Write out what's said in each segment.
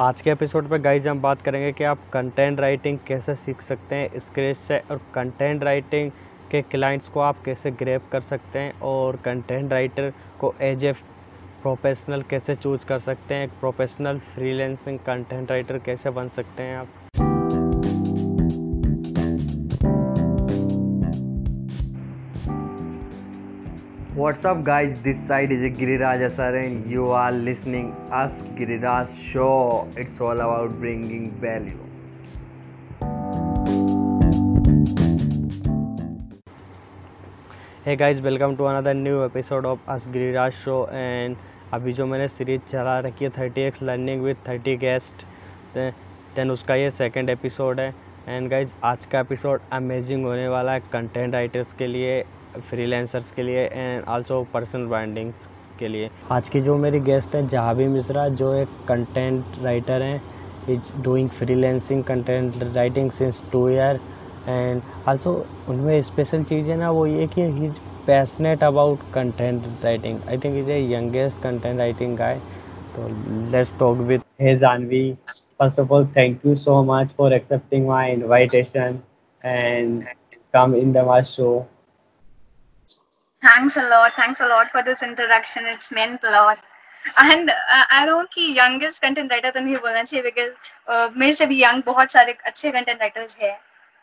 आज के एपिसोड पे गाइज़ हम बात करेंगे कि आप कंटेंट राइटिंग कैसे सीख सकते हैं स्क्रेच से और कंटेंट राइटिंग के क्लाइंट्स को आप कैसे ग्रेप कर सकते हैं और कंटेंट राइटर को एज ए प्रोफेशनल कैसे चूज़ कर सकते हैं, एक प्रोफेशनल फ्रीलेंसिंग कंटेंट राइटर कैसे बन सकते हैं आप। What's up guys, this side is Giriraj Asar and you are listening us Giriraj show. It's all about bringing value. Hey guys, welcome to another new episode of us Giriraj show and अभी जो मैंने series चला रखी है thirty X learning with thirty guest then उसका ये second episode है and guys आज का एपिसोड अमेजिंग होने वाला है कंटेंट राइटर्स के लिए फ्रीलांसर्स के लिए एंड आल्सो पर्सनल ब्रांडिंग्स के लिए। आज की जो मेरी गेस्ट हैं जहाबी मिश्रा जो एक कंटेंट राइटर हैं is doing freelancing content writing since two year and also उनमें स्पेशल चीज़ है ना वो ये कि he is passionate about content writing I think is a youngest content writing guy तो let's talk with he Jahnavi first of all thank you so much for accepting my invitation and come in the my show Thanks a lot. Thanks a lot for this introduction. It's meant a lot. And I don't कि youngest content writer तो नहीं बोलना चाहिए because uh, मेरे से भी young बहुत सारे अच्छे कंटेंट राइटर्स हैं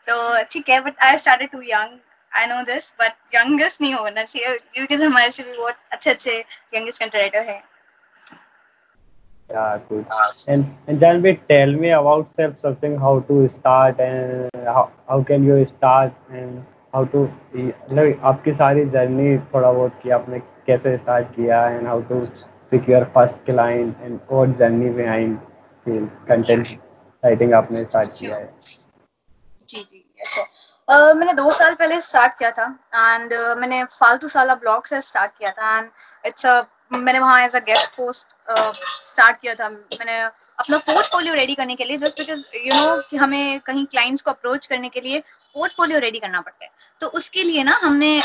तो ठीक है but I started too young I know this but youngest नहीं होना चाहिए क्योंकि हमारे से भी बहुत अच्छे अच्छे यंगेस्ट कंटेंट राइटर हैं Yeah, good. And and then we tell me about self something how to start and how, how can you start and how to मतलब आपकी सारी जर्नी थोड़ा बहुत कि आपने कैसे स्टार्ट किया and how to pick your first client and what journey behind content writing आपने स्टार्ट किया है? जी जी uh, मैंने दो साल पहले स्टार्ट किया था एंड uh, मैंने फालतू साला ब्लॉग से स्टार्ट किया था एंड इट्स अ मैंने वहाँ as a guest post start किया था. मैंने अपना पोर्टफोलियो रेडी करने के लिए जस्ट बिकॉज़ यू नो कि हमें कहीं क्लाइंट्स को अप्रोच करने के लिए पोर्टफोलियो रेडी करना पड़ता है। तो उसके लिए ना हमने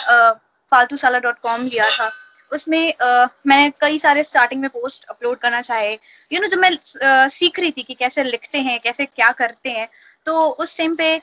फालतू साला डॉट कॉम लिया था। उसमें uh, मैंने कई सारे स्टार्टिंग में पोस्ट अपलोड करना चाहे। यू नो जब मैं uh, सीख रही थी कि कैसे लिखते हैं कैसे क्या करते हैं तो उस टाइम पे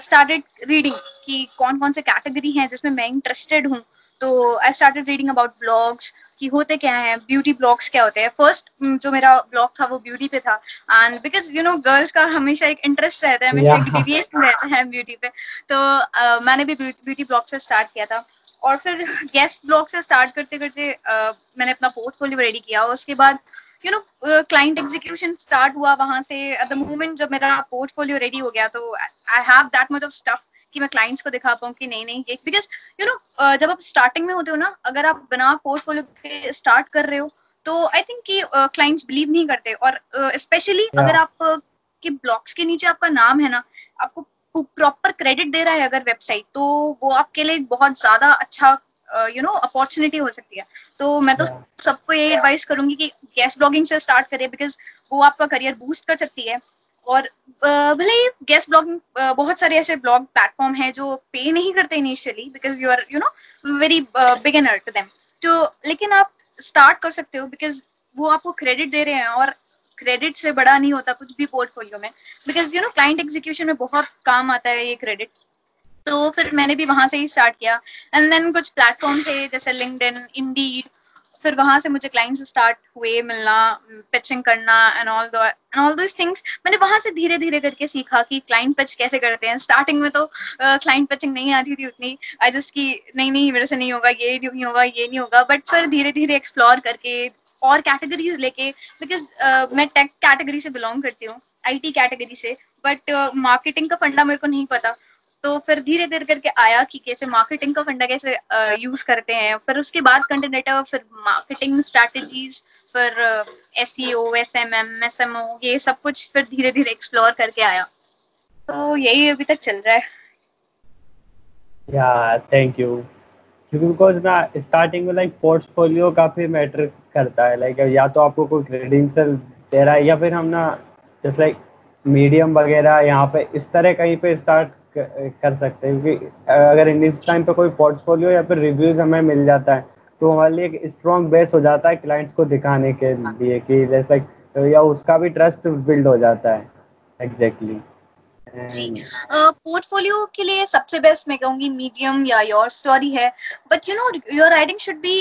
स्टार्टेड रीडिंग कि कौन कौन से कैटेगरी हैं जिसमें मैं इंटरेस्टेड हूँ। तो I started reading about blogs कि होते क्या हैं ब्यूटी ब्लॉग्स क्या होते हैं। फ़र्स्ट जो मेरा ब्लॉग था वो ब्यूटी पे था। And because you know girls का हमेशा एक इंटरेस्ट रहता है हमेशा yeah. एक डिविएशन रहता है ब्यूटी पे। तो uh, मैंने भी ब्यूटी ब्लॉग से स्टार्ट किया था। और फिर गेस्ट ब्लॉग से स्टार्ट करते करते uh, मैंने अपना पोर्टफोलियो रेडी किया। और उसके बाद you know client execution start हुआ वहाँ से। एट द मोमेंट जब मेरा पोर्टफोलियो रेडी हो गया तो I have that much of stuff कि मैं क्लाइंट्स को दिखा पाऊँ कि नहीं नहीं ये बिकॉज़ यू नो जब आप स्टार्टिंग में होते हो ना अगर आप बिना पोर्टफोलियो के स्टार्ट कर रहे हो तो आई थिंक कि क्लाइंट्स uh, बिलीव नहीं करते और स्पेशली uh, अगर आप uh, के ब्लॉग्स के नीचे आपका नाम है ना आपको प्रॉपर क्रेडिट दे रहा है अगर वेबसाइट तो वो आपके लिए बहुत ज़्यादा अच्छा यू नो अपॉर्चुनिटी हो सकती है। तो मैं तो सबको यही एडवाइस करूँगी कि गैस ब्लॉगिंग से स्टार्ट करें बिकॉज़ वो आपका करियर बूस्ट कर सकती है। और भले ही गेस्ट ब्लॉगिंग बहुत सारे ऐसे ब्लॉग प्लेटफॉर्म हैं जो पे नहीं करते initially because you are you know very beginner to them जो लेकिन आप स्टार्ट कर सकते हो बिकॉज़ वो आपको क्रेडिट दे रहे हैं और क्रेडिट से बड़ा नहीं होता कुछ भी पोर्टफोलियो में because you know client execution में बहुत काम आता है ये क्रेडिट तो फिर मैंने भी वहाँ से ही स्टार्ट किया. एंड देन कुछ प्लेटफॉर्म थे जैसे लिंक्डइन इंडीड फिर वहाँ से मुझे क्लाइंट्स स्टार्ट हुए मिलना पिचिंग करना and all all this things मैंने वहाँ से धीरे धीरे करके सीखा कि क्लाइंट पिच कैसे करते हैं। स्टार्टिंग में तो क्लाइंट uh, पिचिंग नहीं आती थी उतनी। आई जस्ट की नहीं नहीं मेरे से नहीं होगा ये नहीं होगा ये नहीं होगा। बट फिर धीरे धीरे एक्सप्लोर करके और कैटेगरीज लेके बिकॉज़ uh, मैं टेक कैटेगरी से बिलोंग करती हूँ आईटी कैटेगरी से। बट मार्केटिंग uh, का फंडा मेरे को नहीं पता। तो फिर धीरे धीरे करके आया कि कैसे मार्केटिंग का फंडा कैसे यूज़ करते हैं। फिर उसके बाद कंटेंट फिर मार्केटिंग स्ट्रेटजीज फिर S C O S M M S M O ये सब कुछ फिर धीरे धीरे एक्सप्लोर करके आया। तो यही अभी तक चल रहा है। या थैंक यू क्योंकि बिकॉज़ ना स्टार्टिंग में लाइक पोर्टफोलियो काफ़ी मैटर करता है। लाइक या तो आपको कोई क्रेडेंशियल दे रहा है, या फिर हम ना जैसे लाइक मीडियम वगैरह यहाँ पे इस तरह कहीं पे स्टार्ट कर सकते हैं, क्योंकि अगर इस टाइम पे कोई पोर्टफोलियो या फिर रिव्यूज़ हमें मिल जाता है तो हमारे लिए एक स्ट्रॉन्ग बेस हो जाता है क्लाइंट्स को दिखाने के लिए कि जैसे तो या उसका भी ट्रस्ट बिल्ड हो जाता है एग्जैक्टली exactly. पोर्टफोलियो uh, के लिए सबसे बेस्ट मैं कहूँगी मीडियम या योर स्टोरी है। But you know your writing should be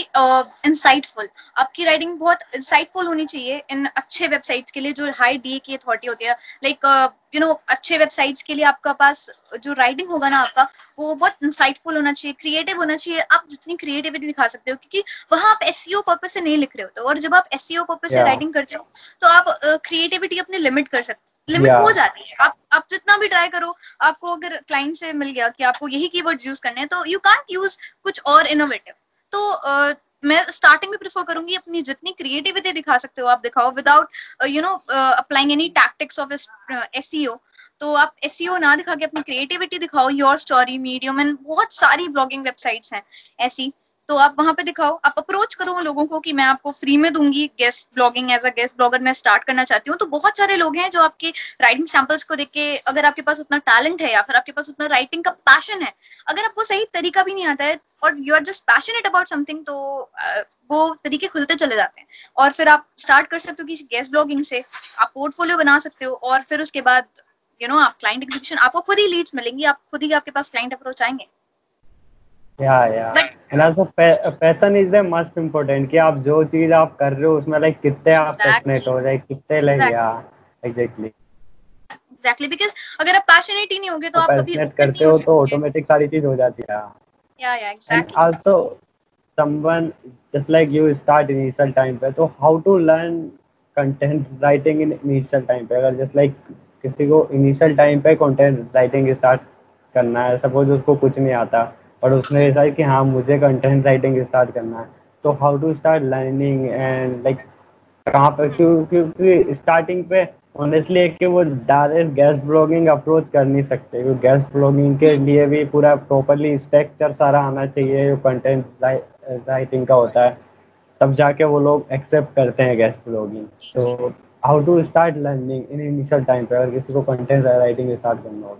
insightful आपकी राइटिंग बहुत इंसाइटफुल होनी चाहिए इन अच्छे वेबसाइट्स के लिए जो हाई डी की अथॉरिटी होती है। लाइक यू नो अच्छे वेबसाइट्स के लिए आपका पास जो राइटिंग होगा ना आपका वो बहुत इंसाइटफुल होना चाहिए क्रिएटिव होना चाहिए। आप जितनी क्रिएटिविटी दिखा सकते हो क्योंकि वहाँ आप एस पर्पज से नहीं लिख रहे होते। और जब आप एस पर्पज से राइटिंग करते हो तो आप क्रिएटिविटी uh, अपनी लिमिट कर सकते लिमिट yeah. हो जाती है। आप आप जितना भी ट्राई करो आपको अगर क्लाइंट से मिल गया कि आपको यही कीवर्ड्स यूज़ करने हैं तो यू कांट यूज़ कुछ और इनोवेटिव तो uh, मैं स्टार्टिंग में प्रेफर करूँगी अपनी जितनी क्रिएटिविटी दिखा सकते हो आप दिखाओ without you know applying any tactics of S तो आप एस ना दिखा के अपनी क्रिएटिविटी दिखाओ। योर स्टोरी मीडियम एंड बहुत सारी ब्लॉगिंग वेबसाइट्स हैं ऐसी। तो आप वहाँ पे दिखाओ, आप अप्रोच करो लोगों को कि मैं आपको फ्री में दूँगी guest blogging as a guest blogger मैं स्टार्ट करना चाहती हूँ। तो बहुत सारे लोग हैं जो आपके राइटिंग सैंपल्स को देख के अगर आपके पास उतना टैलेंट है या फिर आपके पास उतना राइटिंग का पैशन है, अगर आपको सही तरीका भी नहीं आता है और you are just passionate about something तो वो तरीके खुलते चले जाते हैं। और फिर आप स्टार्ट कर सकते हो किसी गेस्ट ब्लॉगिंग से, आप पोर्टफोलियो बना सकते हो और फिर उसके बाद यू नो आप क्लाइंट एग्जीक्यूशन आपको खुद ही लीड्स मिलेंगी, आप खुद ही आपके पास क्लाइंट अप्रोच आएँगे। Yeah yeah. And also passion is the most important कि आप जो चीज़ आप कर रहे हो उसमें लाइक कितने आप पैशनेट हो जाए कितने लाइक या एग्जैक्टली एग्जैक्टली बिकॉज़ अगर आप पैशनेट ही नहीं होगे तो, तो आप कभी करते हो तो ऑटोमेटिक सारी चीज़ हो जाती है। Yeah yeah exactly also someone just like you start initial time पे तो how to learn content writing in initial time पे? अगर just like किसी को initial time पे content writing start करना है सपोज़ उसको कुछ नहीं आता। और उसने डिसाइड कि हाँ मुझे कंटेंट राइटिंग स्टार्ट करना है। तो how to start learning and like कहाँ पर क्योंकि स्टार्टिंग पे ऑनेस्टली है कि वो डायरेक्ट गैस ब्लॉगिंग अप्रोच कर नहीं सकते। क्योंकि गेस्ट ब्लॉगिंग के लिए भी पूरा प्रॉपरली स्ट्रक्चर सारा आना चाहिए, जो कंटेंट राइटिंग का होता है। तब जाके वो लोग एक्सेप्ट करते हैं गैस ब्लॉगिंग तो how to start learning in initial time पे, अगर किसी को कंटेंट राइटिंग स्टार्ट करना हो।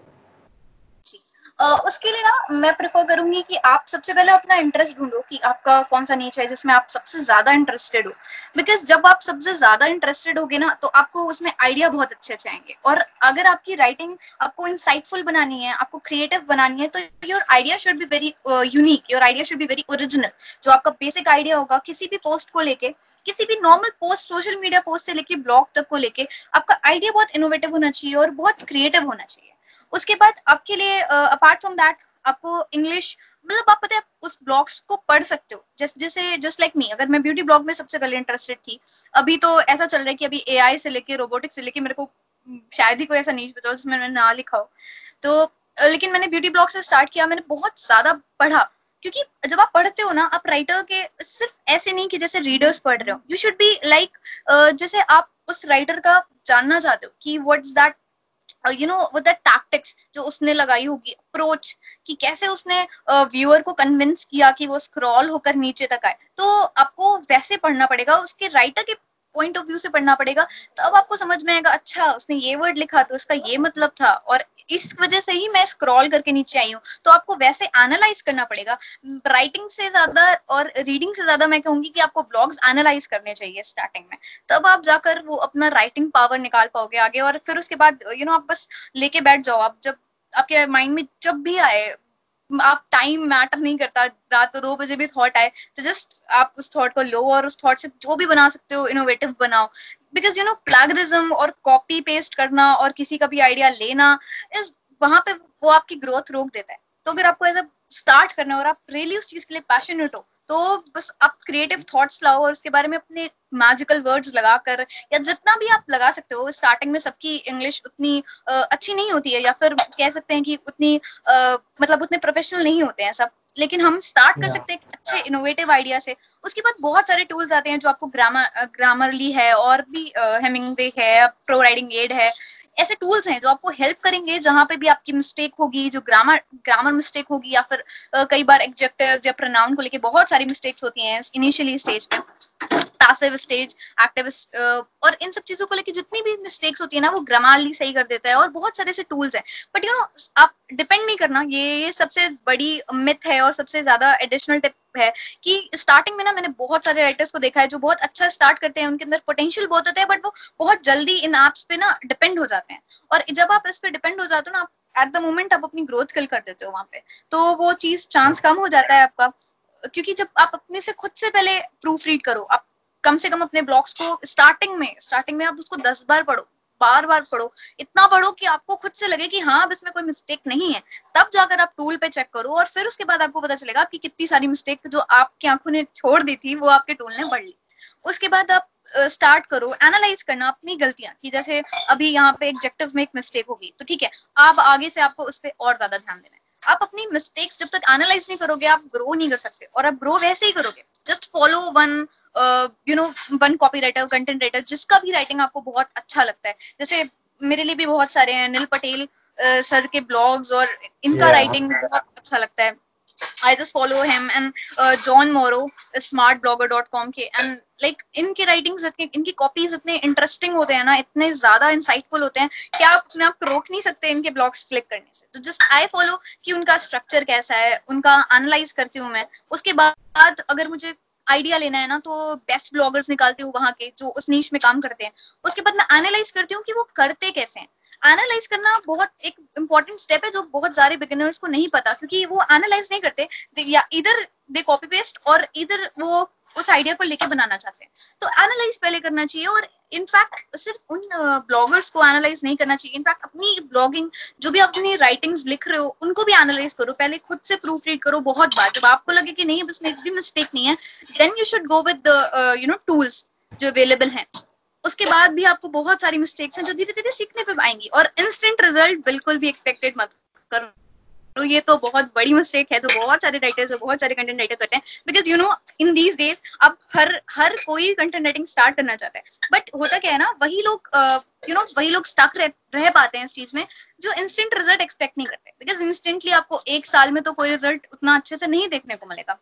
उसके लिए ना मैं प्रेफर करूँगी कि आप सबसे पहले अपना इंटरेस्ट ढूंढो कि आपका कौन सा नीच है जिसमें आप सबसे ज़्यादा इंटरेस्टेड हो। बिकॉज़ जब आप सबसे ज़्यादा इंटरेस्टेड होगे ना तो आपको उसमें आइडिया बहुत अच्छे अच्छे आएँगे। और अगर आपकी राइटिंग आपको इंसाइटफुल बनानी है, आपको क्रिएटिव बनानी है तो your idea should be very unique your idea should be very original जो आपका बेसिक आइडिया होगा, किसी भी पोस्ट को लेके, किसी भी normal post social media post से लेके ब्लॉग तक को लेके, आपका आइडिया बहुत इनोवेटिव होना चाहिए और बहुत क्रिएटिव होना चाहिए। उसके बाद आपके लिए अपार्ट फ्रॉम दैट आपको इंग्लिश मतलब आप पता है, उस ब्लॉग्स को पढ़ सकते हो। जैसे जैसे जस्ट लाइक मी अगर मैं ब्यूटी ब्लॉग में सबसे पहले इंटरेस्टेड थी, अभी तो ऐसा चल रहा है कि अभी एआई से लेके रोबोटिक्स से लेके मेरे को शायद ही कोई ऐसा नीच बताओ जिसमें मैंने ना लिखा हो। तो लेकिन मैंने ब्यूटी ब्लॉग से स्टार्ट किया, मैंने बहुत ज़्यादा पढ़ा। क्योंकि जब आप पढ़ते हो ना, आप राइटर के सिर्फ़ ऐसे नहीं कि जैसे रीडर्स पढ़ रहे हो। यू शुड बी लाइक जैसे आप उस राइटर का जानना चाहते हो कि what is that you know वो दैट टैक्टिक्स जो उसने लगाई होगी अप्रोच कि कैसे उसने व्यूअर uh, को कन्विंस किया कि वो स्क्रॉल होकर नीचे तक आए। तो आपको वैसे पढ़ना पड़ेगा उसके राइटर के पॉइंट ऑफ़ व्यू से पढ़ना पड़ेगा, तब आपको समझ में आएगा अच्छा उसने ये वर्ड लिखा तो उसका ये मतलब था। और इस वजह से ही मैं स्क्रॉल करके नीचे आई हूँ। तो आपको वैसे एनालाइज करना पड़ेगा। राइटिंग से ज़्यादा और रीडिंग से ज़्यादा मैं कहूँगी कि आपको ब्लॉग्स एनालाइज करने चाहिए स्टार्टिंग में। तब आप जाकर वो अपना राइटिंग पावर निकाल पाओगे आगे और फिर उसके बाद यू नो आप बस लेके बैठ जाओ। आप जब आपके माइंड में जब भी आए आप टाइम मैटर नहीं करता, रात को दो बजे भी थॉट आए तो जस्ट आप उस थॉट को लो और उस थॉट से जो भी बना सकते हो इनोवेटिव बनाओ। बिकॉज़ यू नो प्लागरिज्म और कॉपी पेस्ट करना और किसी का भी आइडिया लेना इस वहाँ पे वो आपकी ग्रोथ रोक देता है। तो अगर आपको एज अ स्टार्ट करना है और आप रियली उस चीज़ के लिए पैशनेट हो तो बस आप क्रिएटिव थॉट्स लाओ और उसके बारे में अपने मैजिकल वर्ड्स लगाकर या जितना भी आप लगा सकते हो स्टार्टिंग में सबकी इंग्लिश उतनी आ, अच्छी नहीं होती है या फिर कह सकते हैं कि उतनी आ, मतलब उतने प्रोफेशनल नहीं होते हैं सब। लेकिन हम स्टार्ट कर सकते हैं अच्छे इनोवेटिव आइडिया से। उसके बाद बहुत सारे टूल्स आते हैं जो आपको ग्रामर ग्रामरली है और भी हेमिंग है प्रो राइडिंग एड है। ऐसे टूल्स हैं जो आपको हेल्प करेंगे, जहाँ पे भी आपकी मिस्टेक होगी, जो ग्रामर ग्रामर मिस्टेक होगी, या फिर कई बार एग्जेक्टिव या प्रोनाउन को लेके बहुत सारी मिस्टेक्स होती हैं इनिशियली स्टेज पे पैसिव स्टेज एक्टिव और इन सब चीज़ों को लेकर जितनी भी मिस्टेक्स होती है ना, वो ग्रामरली सही कर देता है और बहुत सारे ऐसे टूल्स हैं। बट यू नो आप डिपेंड नहीं करना, ये सबसे बड़ी मिथ है और सबसे ज़्यादा एडिशनल टिप है कि स्टार्टिंग में ना मैंने बहुत सारे राइटर्स को देखा है जो बहुत अच्छा स्टार्ट करते हैं, उनके अंदर पोटेंशियल बहुत होता है बट वो बहुत जल्दी इन एप्स पे ना डिपेंड हो जाते हैं। और जब आप इस पे डिपेंड हो जाते हो ना, आप एट द मोमेंट आप अपनी ग्रोथ कल कर देते हो वहाँ पे। तो वो चीज़ चांस कम हो जाता है आपका, क्योंकि जब आप अपने से खुद से पहले प्रूफ रीड करो, आप कम से कम अपने ब्लॉग्स को स्टार्टिंग में स्टार्टिंग में आप उसको दस बार पढ़ो बार बार पढ़ो इतना पढ़ो कि आपको खुद से लगे कि हाँ अब इसमें कोई मिस्टेक नहीं है। तब जाकर आप टूल पे चेक करो और फिर उसके बाद आपको पता चलेगा आपकी कितनी सारी मिस्टेक जो आपकी आँखों ने छोड़ दी थी वो आपके टूल ने पढ़ ली। उसके बाद आप स्टार्ट uh, करो एनालाइज करना अपनी गलतियाँ कि जैसे अभी यहाँ पे एग्जेक्टिव में एक मिस्टेक होगी तो ठीक है आप आगे से आपको उस पर और ज़्यादा ध्यान देना है। आप अपनी मिस्टेक्स जब तक एनालाइज नहीं करोगे आप ग्रो नहीं कर सकते। और आप ग्रो वैसे ही करोगे। Just follow one you know one copywriter content writer जिसका भी राइटिंग आपको बहुत अच्छा लगता है। जैसे मेरे लिए भी बहुत सारे हैं अनिल पटेल सर uh, के ब्लॉग्स और इनका राइटिंग yeah. बहुत अच्छा लगता है। I just follow him and uh, John Morrow, smartblogger.com के and like इनके writings इतने इनकी copies इतने interesting होते हैं ना इतने ज़्यादा insightful होते हैं कि आप अपने आप रोक नहीं सकते इनके blogs click करने से। तो just I follow कि उनका structure कैसा है उनका analyze करती हूँ मैं। उसके बाद अगर मुझे आइडिया लेना है ना तो बेस्ट ब्लॉगर्स निकालती हूँ वहाँ के जो उस नीच में काम करते हैं। उसके बाद मैं एनालाइज करती हूँ कि वो करते कैसे हैं। एनालाइज करना बहुत एक इंपॉर्टेंट स्टेप है जो बहुत सारे बिगिनर्स को नहीं पता, क्योंकि वो एनालाइज नहीं करते। या इधर दे कॉपी पेस्ट और इधर वो उस आइडिया को लेके बनाना चाहते हैं। तो एनालाइज पहले करना चाहिए और इनफैक्ट सिर्फ़ उन ब्लॉगर्स को एनालाइज नहीं करना चाहिए। इनफैक्ट अपनी ब्लॉगिंग जो भी अपनी राइटिंग्स लिख रहे हो, उनको भी एनालाइज करो। पहले खुद से प्रूफ रीड करो बहुत बार। जब आपको लगे कि नहीं इसमें भी मिस्टेक नहीं है then you should go with you know tools जो अवेलेबल हैं। उसके बाद भी आपको बहुत सारी मिस्टेक्स हैं जो धीरे धीरे सीखने पे आएँगी और इंस्टेंट रिज़ल्ट बिल्कुल भी एक्सपेक्टेड मत करो। तो ये तो बहुत बड़ी मिस्टेक है जो बहुत सारे राइटर्स और बहुत सारे कंटेंट राइटर करते हैं। Because you know in these days अब हर हर कोई कंटेंट राइटिंग स्टार्ट करना चाहता है। बट होता क्या है ना वही लोग यू नो वही लोग स्टक रह, रह पाते हैं इस चीज़ में जो इंस्टेंट रिज़ल्ट एक्सपेक्ट नहीं करते। बिकॉज़ इंस्टेंटली आपको एक साल में तो कोई रिज़ल्ट उतना अच्छे से नहीं देखने को मिलेगा।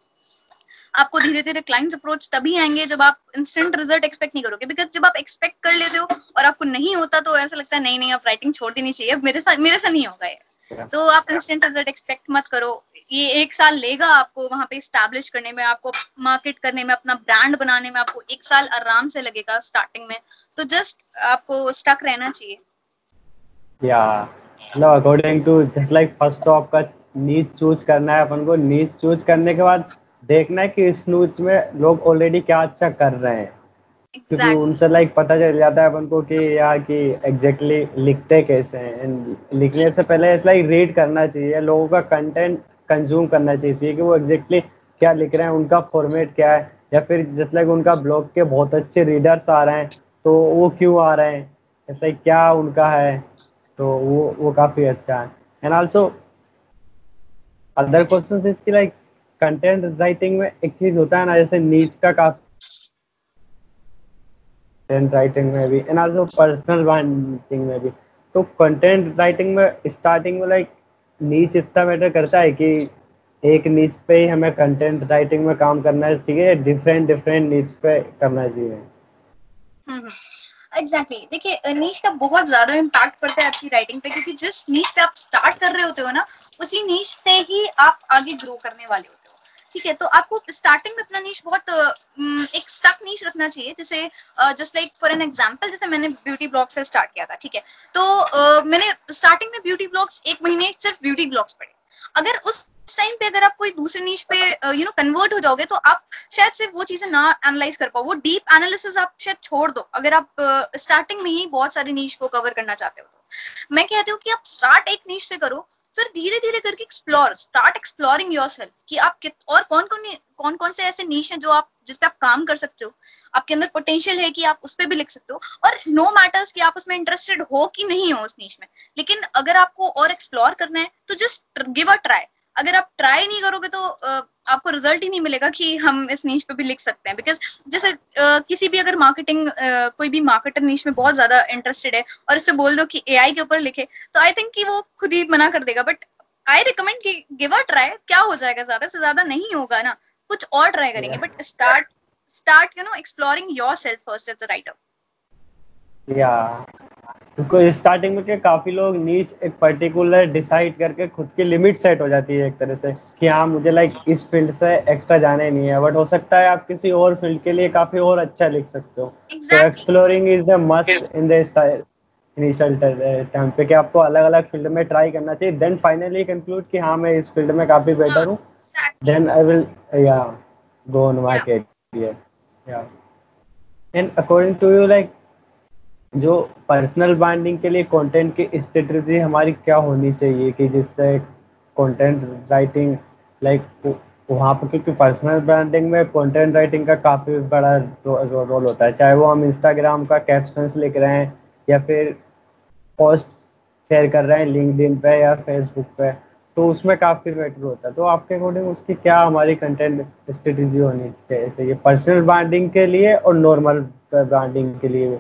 आपको धीरे धीरे क्लाइंट्स अप्रोच तभी आएँगे जब आप इंस्टेंट रिज़ल्ट एक्सपेक्ट नहीं करोगे। बिकॉज़ जब आप एक्सपेक्ट कर लेते हो और आपको नहीं होता तो ऐसा लगता है नहीं नहीं आप राइटिंग छोड़ देनी चाहिए। मेरे साथ मेरे से नहीं होगा ये। तो आप इंस्टेंट रिज़ल्ट एक्सपेक्ट मत करो। ये एक साल लेगा आपको वहाँ पे स्टैब्लिश करने में आपको मार्केट करने में अपना ब्रांड बनाने में आपको एक साल आराम से लगेगा स्टार्टिंग में। तो जस्ट आपको स्टक रहना चाहिए। या मतलब according to just like first तो आपका नीच चूज़ करना है अपन को। नीच चूज़ करने के बाद देखना है कि इस न्यूज़ में लोग ऑलरेडी क्या अच्छा कर रहे हैं। exactly. क्योंकि उनसे लाइक पता चल जाता है अपन को कि यार कि एग्जैक्टली exactly लिखते कैसे हैं। लिखने से पहले लाइक रीड करना चाहिए। लोगों का कंटेंट कंज्यूम करना चाहिए कि वो एग्जैक्टली exactly क्या लिख रहे हैं उनका फॉर्मेट क्या है। या फिर जस्ट लाइक उनका ब्लॉग के बहुत अच्छे रीडर्स आ रहे हैं तो वो क्यों आ रहे हैं? ऐसा क्या उनका है? तो वो वो काफ़ी अच्छा है। एंड ऑल्सो अदर क्वेश्चन इसकी लाइक कंटेंट राइटिंग में एक चीज़ होता है ना जैसे नीच का काफ़ी कंटेंट राइटिंग में भी एंड आल्सो पर्सनल ब्रांडिंग में भी। तो कंटेंट राइटिंग में स्टार्टिंग में लाइक नीच इतना मैटर करता है कि एक नीच पे ही हमें कंटेंट राइटिंग में काम करना चाहिए डिफरेंट डिफरेंट नीच पे करना चाहिए। Exactly hmm, hmm. देखिए नीच का बहुत ज़्यादा इम्पैक्ट पड़ता है आपकी राइटिंग पे क्योंकि जिस नीच पे आप स्टार्ट कर रहे होते हो ना उसी नीच से ही आप आगे ग्रो करने वाले होते हो। ठीक है तो आपको स्टार्टिंग में अपना नीच बहुत एक स्टक नीच रखना चाहिए, जैसे just like for an example जैसे मैंने ब्यूटी ब्लॉग से स्टार्ट किया था, ठीक है? तो मैंने स्टार्टिंग में ब्यूटी ब्लॉग्स एक महीने सिर्फ़ ब्यूटी ब्लॉग्स पढ़े। अगर उस टाइम पे अगर आप कोई दूसरे नीच पे यू नो कन्वर्ट हो जाओगे तो आप शायद से वो चीज़ें ना एनालाइज कर पाओ, वो डीप एनालिसिस आप शायद छोड़ दो, अगर आप स्टार्टिंग में ही बहुत सारे नीच को कवर करना चाहते हो तो। मैं कहती हूँ कि आप स्टार्ट एक नीच से करो फिर धीरे धीरे करके explore start exploring yourself की आप कित, और कौन कौन कौन कौन से ऐसे नीच हैं जो आप जिसपे आप काम कर सकते हो, आपके अंदर पोटेंशियल है कि आप उस पर भी लिख सकते हो, और नो no मैटर्स कि आप उसमें इंटरेस्टेड हो कि नहीं हो उस नीच में, लेकिन अगर आपको और एक्सप्लोर करना है तो जस्ट गिव अ ट्राई अगर आप ट्राई नहीं करोगे तो आपको रिज़ल्ट ही नहीं मिलेगा कि हम इस नीच पे भी लिख सकते हैं। बिकॉज़ जैसे किसी भी अगर मार्केटिंग कोई भी मार्केटर नीच में बहुत ज़्यादा इंटरेस्टेड है और इससे बोल दो कि एआई के ऊपर लिखे तो आई थिंक कि वो खुद ही मना कर देगा। बट आई रिकमेंड कि गिव अ ट्राई क्या हो जाएगा? ज़्यादा से ज़्यादा नहीं होगा ना। कुछ और ट्राई करेंगे। But start start you know exploring yourself first as a writer या क्योंकि स्टार्टिंग में क्या काफ़ी लोग नीच एक पर्टिकुलर डिसाइड करके खुद की लिमिट सेट हो जाती है एक तरह से कि हाँ मुझे लाइक इस फ़ील्ड से एक्स्ट्रा जाने नहीं है। बट हो सकता है आप किसी और फ़ील्ड के लिए काफ़ी और अच्छा लिख सकते हो। तो exploring is the must in the initial time पे कि आपको अलग अलग फ़ील्ड में ट्राई करना चाहिए। देन फाइनली कंक्लूड कि हाँ मैं इस फ़ील्ड में काफ़ी बेटर हूँ देन आई विल या गो ऑन माय करियर या and according to you like जो पर्सनल ब्रांडिंग के लिए कंटेंट की स्ट्रेटजी हमारी क्या होनी चाहिए कि जिससे कंटेंट राइटिंग लाइक वहाँ पर क्योंकि पर्सनल ब्रांडिंग में कंटेंट राइटिंग का काफ़ी बड़ा रोल रो, रोल होता है। चाहे वो हम इंस्टाग्राम का कैप्शंस लिख रहे हैं या फिर पोस्ट शेयर कर रहे हैं लिंकड पे या फेसबुक पे तो उसमें काफ़ी मैटर होता है। तो आपके अकॉर्डिंग उसकी क्या हमारी कंटेंट स्ट्रेटेजी होनी चाहिए पर्सनल ब्रांडिंग के लिए और नॉर्मल ब्रांडिंग के लिए?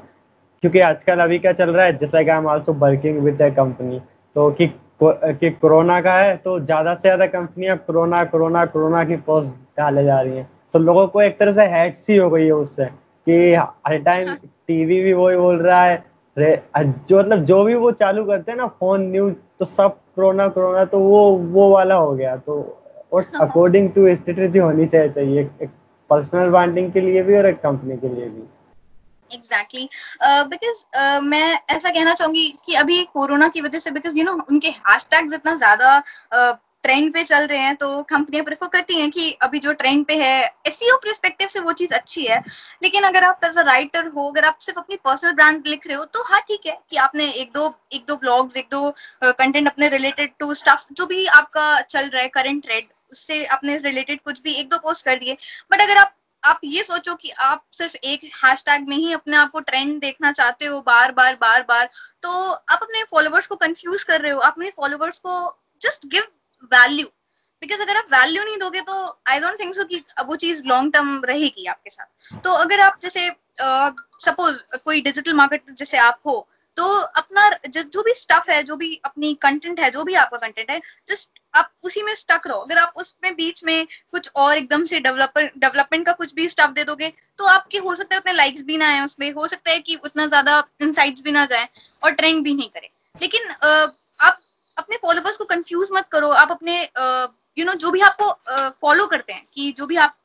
क्योंकि आजकल अभी क्या चल रहा है जैसा कि am also working with a company तो कि कि कोरोना का है तो ज़्यादा से ज़्यादा कंपनियाँ कोरोना कोरोना कोरोना की पोस्ट डाले जा रही हैं। तो लोगों को एक तरह से हैट सी हो गई है उससे कि हर टाइम टीवी भी वही बोल रहा है जो मतलब जो भी वो चालू करते हैं ना फ़ोन न्यूज़ तो सब कोरोना कोरोना तो वो वो वाला हो गया। तो अकॉर्डिंग टू स्ट्रेटेजी होनी चाहिए चाहिए एक पर्सनल ब्रांडिंग के लिए भी और एक कंपनी के लिए भी। एग्जैक्टली बिकॉज़ uh, uh, मैं ऐसा कहना चाहूँगी कि अभी कोरोना की वजह से बिकॉज़ यू नो उनके हैशटैग्स इतना ज़्यादा ट्रेंड uh, पे चल रहे हैं तो कंपनियाँ प्रेफर करती हैं कि अभी जो ट्रेंड पे है एस परस्पेक्टिव से वो चीज़ अच्छी है। लेकिन अगर आप एज अ राइटर हो अगर आप सिर्फ़ अपनी पर्सनल ब्रांड लिख रहे हो तो हाँ ठीक है कि आपने एक दो एक दो ब्लॉग्स एक दो कंटेंट अपने रिलेटेड टू स्टफ़ जो भी आपका चल रहा है करंट ट्रेंड उससे अपने रिलेटेड कुछ भी एक दो पोस्ट कर दिए। बट अगर आप आप ये सोचो कि आप सिर्फ़ एक हैशटैग में ही अपने आप को ट्रेंड देखना चाहते हो बार बार बार बार तो आप अपने फॉलोवर्स को कंफ्यूज कर रहे हो। अपने फॉलोवर्स को जस्ट गिव वैल्यू बिकॉज़ अगर आप वैल्यू नहीं दोगे तो आई डोंट थिंक सो कि वो चीज़ लॉन्ग टर्म रहेगी आपके साथ। तो अगर आप जैसे सपोज़ uh, कोई डिजिटल मार्केट जैसे आप हो तो अपना जो भी स्टफ़ है, जो भी अपनी कंटेंट है, जो भी आपका कंटेंट है जस्ट आप उसी में स्टक रहो। अगर आप उसमें बीच में कुछ और एकदम से डेवलपर डेवलपमेंट का कुछ भी स्टफ़ दे दोगे तो आपके, हो सकता है उतने लाइक्स भी ना आए उसमें, हो सकता है कि उतना ज़्यादा इनसाइट्स भी ना जाए और ट्रेंड भी नहीं करे। लेकिन आप अपने फॉलोवर्स को कंफ्यूज मत करो, आप अपने यू नो जो भी आपको फॉलो करते हैं कि जो भी आप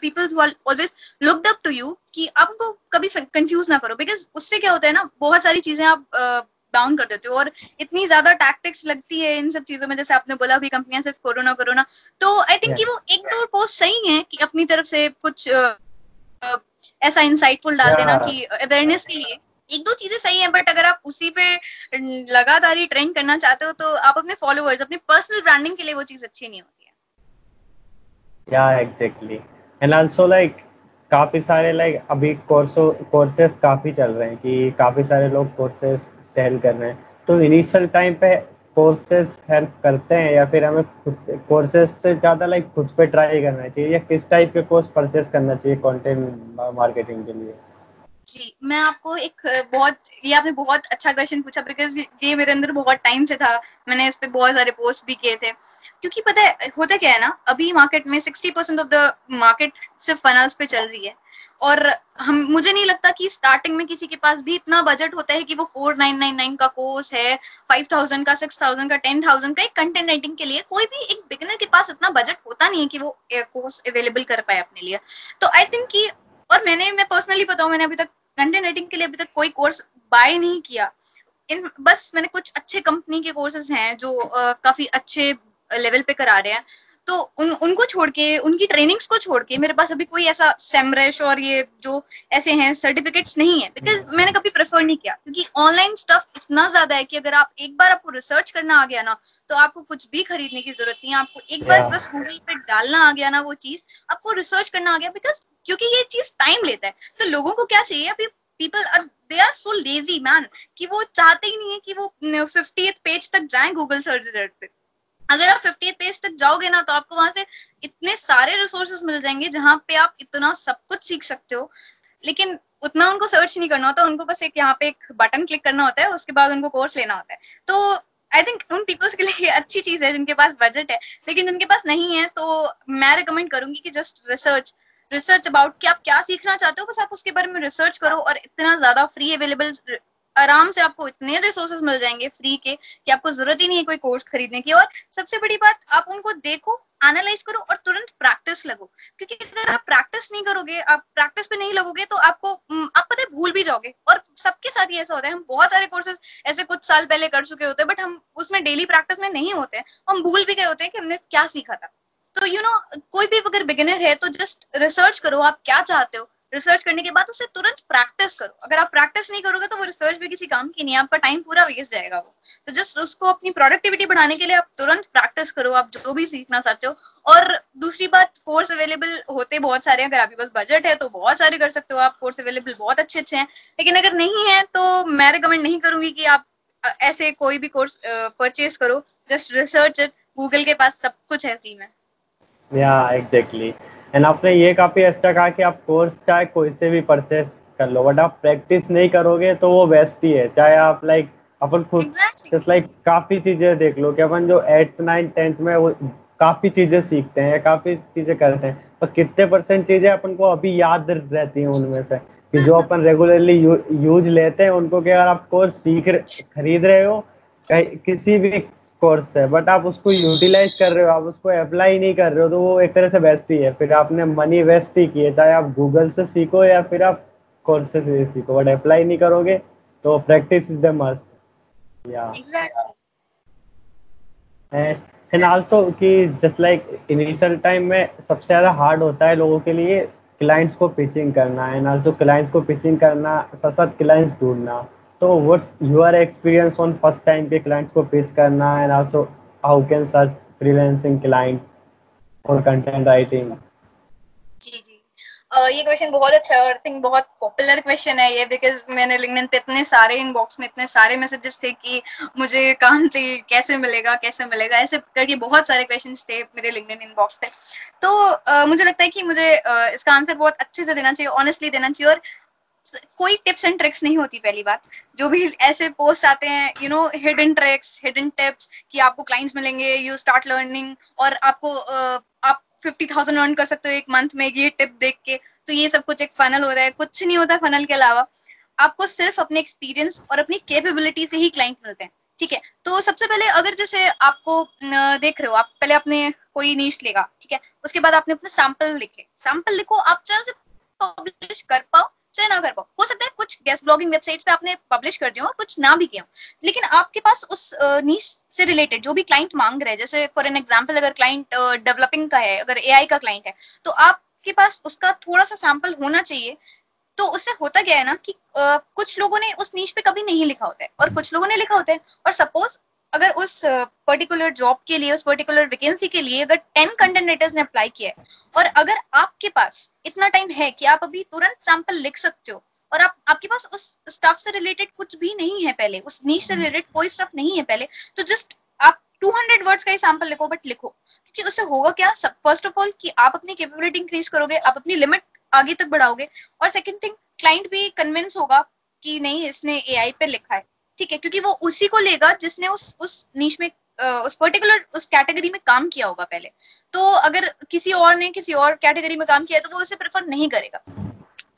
peoples always looked up to you कि आप उनको कभी कंफ्यूज ना करो बिकॉज़ उससे क्या होता है ना बहुत सारी चीज़ें आप डाउन कर देते हो और इतनी ज़्यादा टैक्टिक्स लगती है इन सब चीज़ों में जैसे आपने बोला अभी कंपनियाँ सिर्फ़ कोरोना कोरोना तो आई थिंक yeah. वो एक दो पोस्ट सही है कि अपनी तरफ़ से कुछ ऐसा इंसाइटफुल डाल yeah. देना कि अवेयरनेस के लिए एक दो चीज़ें सही है बट अगर आप उसी पे लगातार ही ट्रेंड करना चाहते हो तो आप अपने फॉलोअर्स अपनी पर्सनल ब्रांडिंग के लिए वो चीज़ अच्छी नहीं होती है। या एग्जैक्टली एंड आल्सो लाइक काफ़ी सारे लाइक अभी कोर्सो कोर्सेस काफ़ी चल रहे हैं कि काफ़ी सारे लोग कोर्सेस सेल कर रहे हैं। तो इनिशियल टाइम पे कोर्सेज हेल्प करते हैं या फिर हमें खुद कोर्सेज से ज़्यादा लाइक खुद पे ट्राई करना चाहिए या किस टाइप के कोर्स परचेस करना चाहिए कंटेंट मार्केटिंग के लिए? जी, मैं आपको एक बहुत, ये आपने बहुत अच्छा क्वेश्चन पूछा बिकॉज़ ये मेरे अंदर बहुत टाइम से था। मैंने इस पे बहुत सारे पोस्ट भी किए थे। क्योंकि पता है, होता क्या है ना, अभी मार्केट में sixty percent of the market सिर्फ़ फनल्स पे चल रही है। और हम, मुझे नहीं लगता कि स्टार्टिंग में किसी के पास भी इतना बजट होता है कि वो फोर नाइन नाइन नाइन का कोर्स है फाइव थाउज़ेंड का सिक्स थाउज़ेंड का टेन थाउज़ेंड का, एक कंटेंट राइटिंग के लिए कोई भी एक बिगनर के पास इतना बजट होता नहीं है कि वो कोर्स अवेलेबल कर पाए अपने लिए। तो आई थिंक कि, और मैंने, मैं पर्सनली बताऊँ, मैंने अभी तक कंटेंट राइटिंग के लिए अभी तक कोई कोर्स बाय नहीं किया। इन बस मैंने कुछ अच्छे कंपनी के कोर्सेज हैं जो आ, काफ़ी अच्छे लेवल पे करा रहे हैं। तो उन उनको छोड़ के उनकी ट्रेनिंग्स को छोड़ के मेरे पास अभी कोई ऐसा सेमरेश और ये जो ऐसे हैं सर्टिफिकेट्स नहीं है बिकॉज़ मैंने कभी प्रेफर नहीं किया। क्योंकि ऑनलाइन स्टफ़ इतना ज़्यादा है कि अगर आप एक बार आपको रिसर्च करना आ गया ना तो आपको कुछ भी खरीदने की ज़रूरत नहीं है। आपको एक बार बस गूगल पे डालना आ गया ना वो चीज़ आपको रिसर्च करना आ गया बिकॉज़ क्योंकि ये चीज़ टाइम लेता है। तो लोगों को क्या चाहिए? अभी people are they are so lazy man कि वो चाहते ही नहीं है कि वो फिफ्टी पेज तक जाए गूगल सर्च रिज़ल्ट पे। अगर आप फिफ्टी पेज तक जाओगे ना तो आपको वहाँ से इतने सारे रिसोर्सेज मिल जाएँगे जहाँ पे आप इतना सब कुछ सीख सकते हो। लेकिन उतना उनको सर्च नहीं करना होता, उनको बस एक यहाँ पे एक बटन क्लिक करना होता है, उसके बाद उनको कोर्स लेना होता है। तो आई थिंक उन पीपल्स के लिए अच्छी चीज़ है, जिनके पास बजट है। लेकिन जिनके पास नहीं है तो मैं रिकमेंड करूँगी कि जस्ट रिसर्च रिसर्च अबाउट कि आप क्या सीखना चाहते हो, बस आप उसके बारे में रिसर्च करो और इतना ज़्यादा फ्री अवेलेबल आराम से आपको इतने रिसोर्सेज मिल जाएँगे फ्री के कि आपको ज़रूरत ही नहीं है कोई कोर्स खरीदने की। और सबसे बड़ी बात आप उनको देखो एनालाइज करो और तुरंत प्रैक्टिस लगो। क्योंकि अगर आप प्रैक्टिस नहीं करोगे आप प्रैक्टिस पे नहीं लगोगे तो आपको आप पता है भूल भी जाओगे। और सबके साथ ही ऐसा होता है। हम बहुत सारे कोर्सेज ऐसे कुछ साल पहले कर चुके होते हैं बट हम उसमें डेली प्रैक्टिस में नहीं होते। हम भूल भी गए होते हैं कि हमने क्या सीखा था। तो यू you नो know, कोई भी अगर बिगिनर है तो जस्ट रिसर्च करो आप क्या चाहते हो। रिसर्च करने के बाद उसे तुरंत प्रैक्टिस करो। अगर आप प्रैक्टिस नहीं करोगे तो वो रिसर्च भी किसी काम की नहीं आपका टाइम पूरा वेस्ट जाएगा वो। तो जस्ट उसको अपनी प्रोडक्टिविटी बढ़ाने के लिए आप तुरंत प्रैक्टिस करो, आप जो भी सीखना चाहते हो। और दूसरी बात कोर्स अवेलेबल होते बहुत सारे हैं। अगर आपके पास बजट है तो बहुत सारे कर सकते हो आप। कोर्स अवेलेबल बहुत अच्छे अच्छे हैं। लेकिन अगर नहीं है तो मैं रिकमेंड नहीं करूँगी कि आप ऐसे कोई भी कोर्स परचेज करो। जस्ट रिसर्च गूगल के पास सब कुछ है फ्री में। या एग्जैक्टली एंड आपने ये काफ़ी अच्छा कहा कि आप कोर्स चाहे कोई से भी परचेस कर लो बट आप प्रैक्टिस नहीं करोगे तो वो बेस्ट ही है। चाहे आप लाइक अपन खुद जस्ट लाइक काफ़ी चीज़ें देख लो कि अपन जो एट्थ नाइन्थ टेंथ में वो काफ़ी चीज़ें सीखते हैं काफ़ी चीज़ें करते हैं पर कितने परसेंट चीज़ें अपन को अभी याद रहती हैं उनमें से कि जो अपन रेगुलरली यू, यूज़ लेते हैं उनको कि अगर आप कोर्स सीख खरीद रहे हो किसी भी कोर्स है बट आप उसको यूटिलाइज कर रहे हो आप उसको अप्लाई नहीं कर रहे हो तो वो एक तरह से बेस्ट ही है। फिर आपने मनी वेस्ट ही किए चाहे आप गूगल से सीखो या फिर आप कोर्स से सीखो बट अप्लाई नहीं करोगे तो प्रैक्टिस इज़ द मस्ट या एंड आल्सो कि जस्ट लाइक इनिशियल टाइम में सबसे ज़्यादा हार्ड होता है लोगों के लिए क्लाइंट्स को पिचिंग करना एंड आल्सो क्लाइंट्स को पिचिंग करना साथ साथ क्लाइंट्स ढूंढना। तो what's your experience on first time के क्लाइंट्स को पिच करना and also how can search freelancing clients for content writing जी जी। Uh, ये क्वेश्चन बहुत अच्छा है और थिंक बहुत पॉपुलर क्वेश्चन है ये बिकॉज़ मैंने लिंक्डइन पे इतने सारे इनबॉक्स में इतने सारे मैसेजेस थे कि मुझे काम चाहिए कैसे मिलेगा कैसे मिलेगा ऐसे करके बहुत सारे क्वेश्चंस थे मेरे लिंक्डइन इनबॉक्स पे। तो uh, मुझे लगता है कि मुझे uh, इसका आंसर बहुत अच्छे से देना चाहिए ऑनेस्टली देना चाहिए और कोई टिप्स एंड ट्रिक्स नहीं होती पहली बात। जो भी ऐसे पोस्ट आते हैं you know hidden tricks hidden tips कि आपको क्लाइंट्स मिलेंगे यू स्टार्ट लर्निंग और आपको uh, आप फिफ्टी थाउज़ेंड अर्न कर सकते हो एक मंथ में ये टिप देख के। तो ये सब कुछ एक फनल हो रहा है। कुछ नहीं होता फनल के अलावा। आपको सिर्फ़ अपने एक्सपीरियंस और अपनी कैपेबिलिटी से ही क्लाइंट मिलते हैं। ठीक है? तो सबसे पहले अगर जैसे आपको देख रहे हो आप पहले अपने कोई नीच लेगा ठीक है? उसके बाद आपने अपने सैंपल लिखे सैंपल लिखो आप चाहे पब्लिश कर पाओ चाहे ना कर पाओ। हो सकता है कुछ गेस्ट ब्लॉगिंग वेबसाइट्स पे आपने पब्लिश कर दिया हो कुछ ना भी किया लेकिन आपके पास उस नीच से रिलेटेड जो भी क्लाइंट मांग रहे हैं जैसे फॉर एन एग्जांपल अगर क्लाइंट डेवलपिंग का है अगर एआई का क्लाइंट है तो आपके पास उसका थोड़ा सा सैंपल होना चाहिए। तो उससे होता क्या है ना कि uh, कुछ लोगों ने उस नीच पे कभी नहीं लिखा होता है और कुछ लोगों ने लिखा होता है। और सपोज़ अगर उस पर्टिकुलर जॉब के लिए उस पर्टिकुलर वैकेंसी के लिए अगर टेन कंटेंट ने अप्लाई किया है और अगर आपके पास इतना टाइम है कि आप अभी तुरंत सैंपल लिख सकते हो और आप आपके पास उस स्टाफ से रिलेटेड कुछ भी नहीं है पहले उस नीच से रिलेटेड हम्म। कोई स्टाफ नहीं है पहले तो जस्ट आप 200 वर्ड्स का ही सैंपल लिखो बट लिखो। क्योंकि उससे होगा क्या? फ़र्स्ट ऑफ़ ऑल कि आप अपनी कैपेबिलिटी इंक्रीज करोगे आप अपनी लिमिट आगे तक बढ़ाओगे और सेकंड थिंग क्लाइंट भी कन्विंस होगा कि नहीं इसने एआई पे लिखा है। ठीक है, क्योंकि वो उसी को लेगा जिसने उस उस नीच में उस पर्टिकुलर उस कैटेगरी में काम किया होगा पहले। तो अगर किसी और ने किसी और कैटेगरी में काम किया तो वो उसे प्रेफर नहीं करेगा।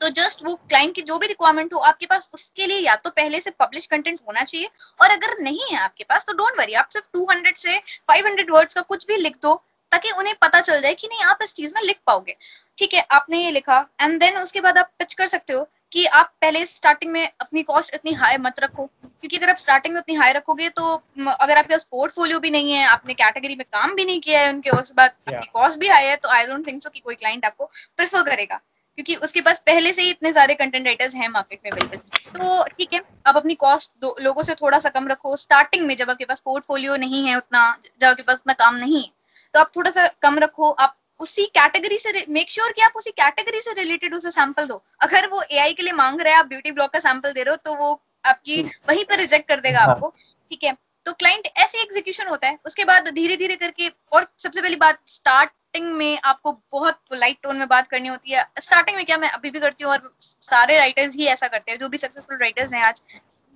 तो जस्ट वो क्लाइंट की जो भी रिक्वायरमेंट हो, आपके पास उसके लिए या तो पहले से पब्लिश कंटेंट होना चाहिए, और अगर नहीं है आपके पास तो डोंट वरी आप सिर्फ़ 200 से 500 वर्ड्स का कुछ भी लिख दो, ताकि उन्हें पता चल जाए कि नहीं, आप इस चीज़ में लिख पाओगे। ठीक है, आपने ये लिखा एंड देन उसके बाद आप पिच कर सकते हो। कि आप पहले स्टार्टिंग में अपनी कॉस्ट इतनी हाई मत रखो। क्योंकि अगर आप स्टार्टिंग में उतनी हाई रखोगे तो अगर आपके पास पोर्टफोलियो भी नहीं है आपने कैटेगरी में काम भी नहीं किया है उनके उस बाद आपकी कॉस्ट भी हाई है तो आई डोंट थिंक सो कि कोई क्लाइंट आपको प्रेफर करेगा। क्योंकि उसके पास पहले से ही इतने सारे कंटेंट राइटर्स हैं मार्केट में बिल्कुल तो ठीक है आप अपनी कॉस्ट लोगों से थोड़ा सा कम रखो। स्टार्टिंग में जब आपके पास पोर्टफोलियो नहीं है उतना जब आपके पास उतना काम नहीं है तो आप थोड़ा सा कम रखो। आप उसी कैटेगरी से मेक श्योर sure कि आप उसी कैटेगरी से रिलेटेड उसे सैंपल दो। अगर वो एआई के लिए मांग रहे हैं आप ब्यूटी ब्लॉग का सैंपल दे रहे हो तो वो आपकी वहीं पर रिजेक्ट कर देगा हाँ। आपको ठीक है? तो क्लाइंट ऐसे एग्जीक्यूशन होता है उसके बाद धीरे धीरे करके और सबसे पहली बात स्टार्टिंग में आपको बहुत पोलाइट टोन में बात करनी होती है। स्टार्टिंग में क्या मैं अभी भी करती हूँ और सारे राइटर्स ही ऐसा करते हैं जो भी सक्सेसफुल राइटर्स हैं आज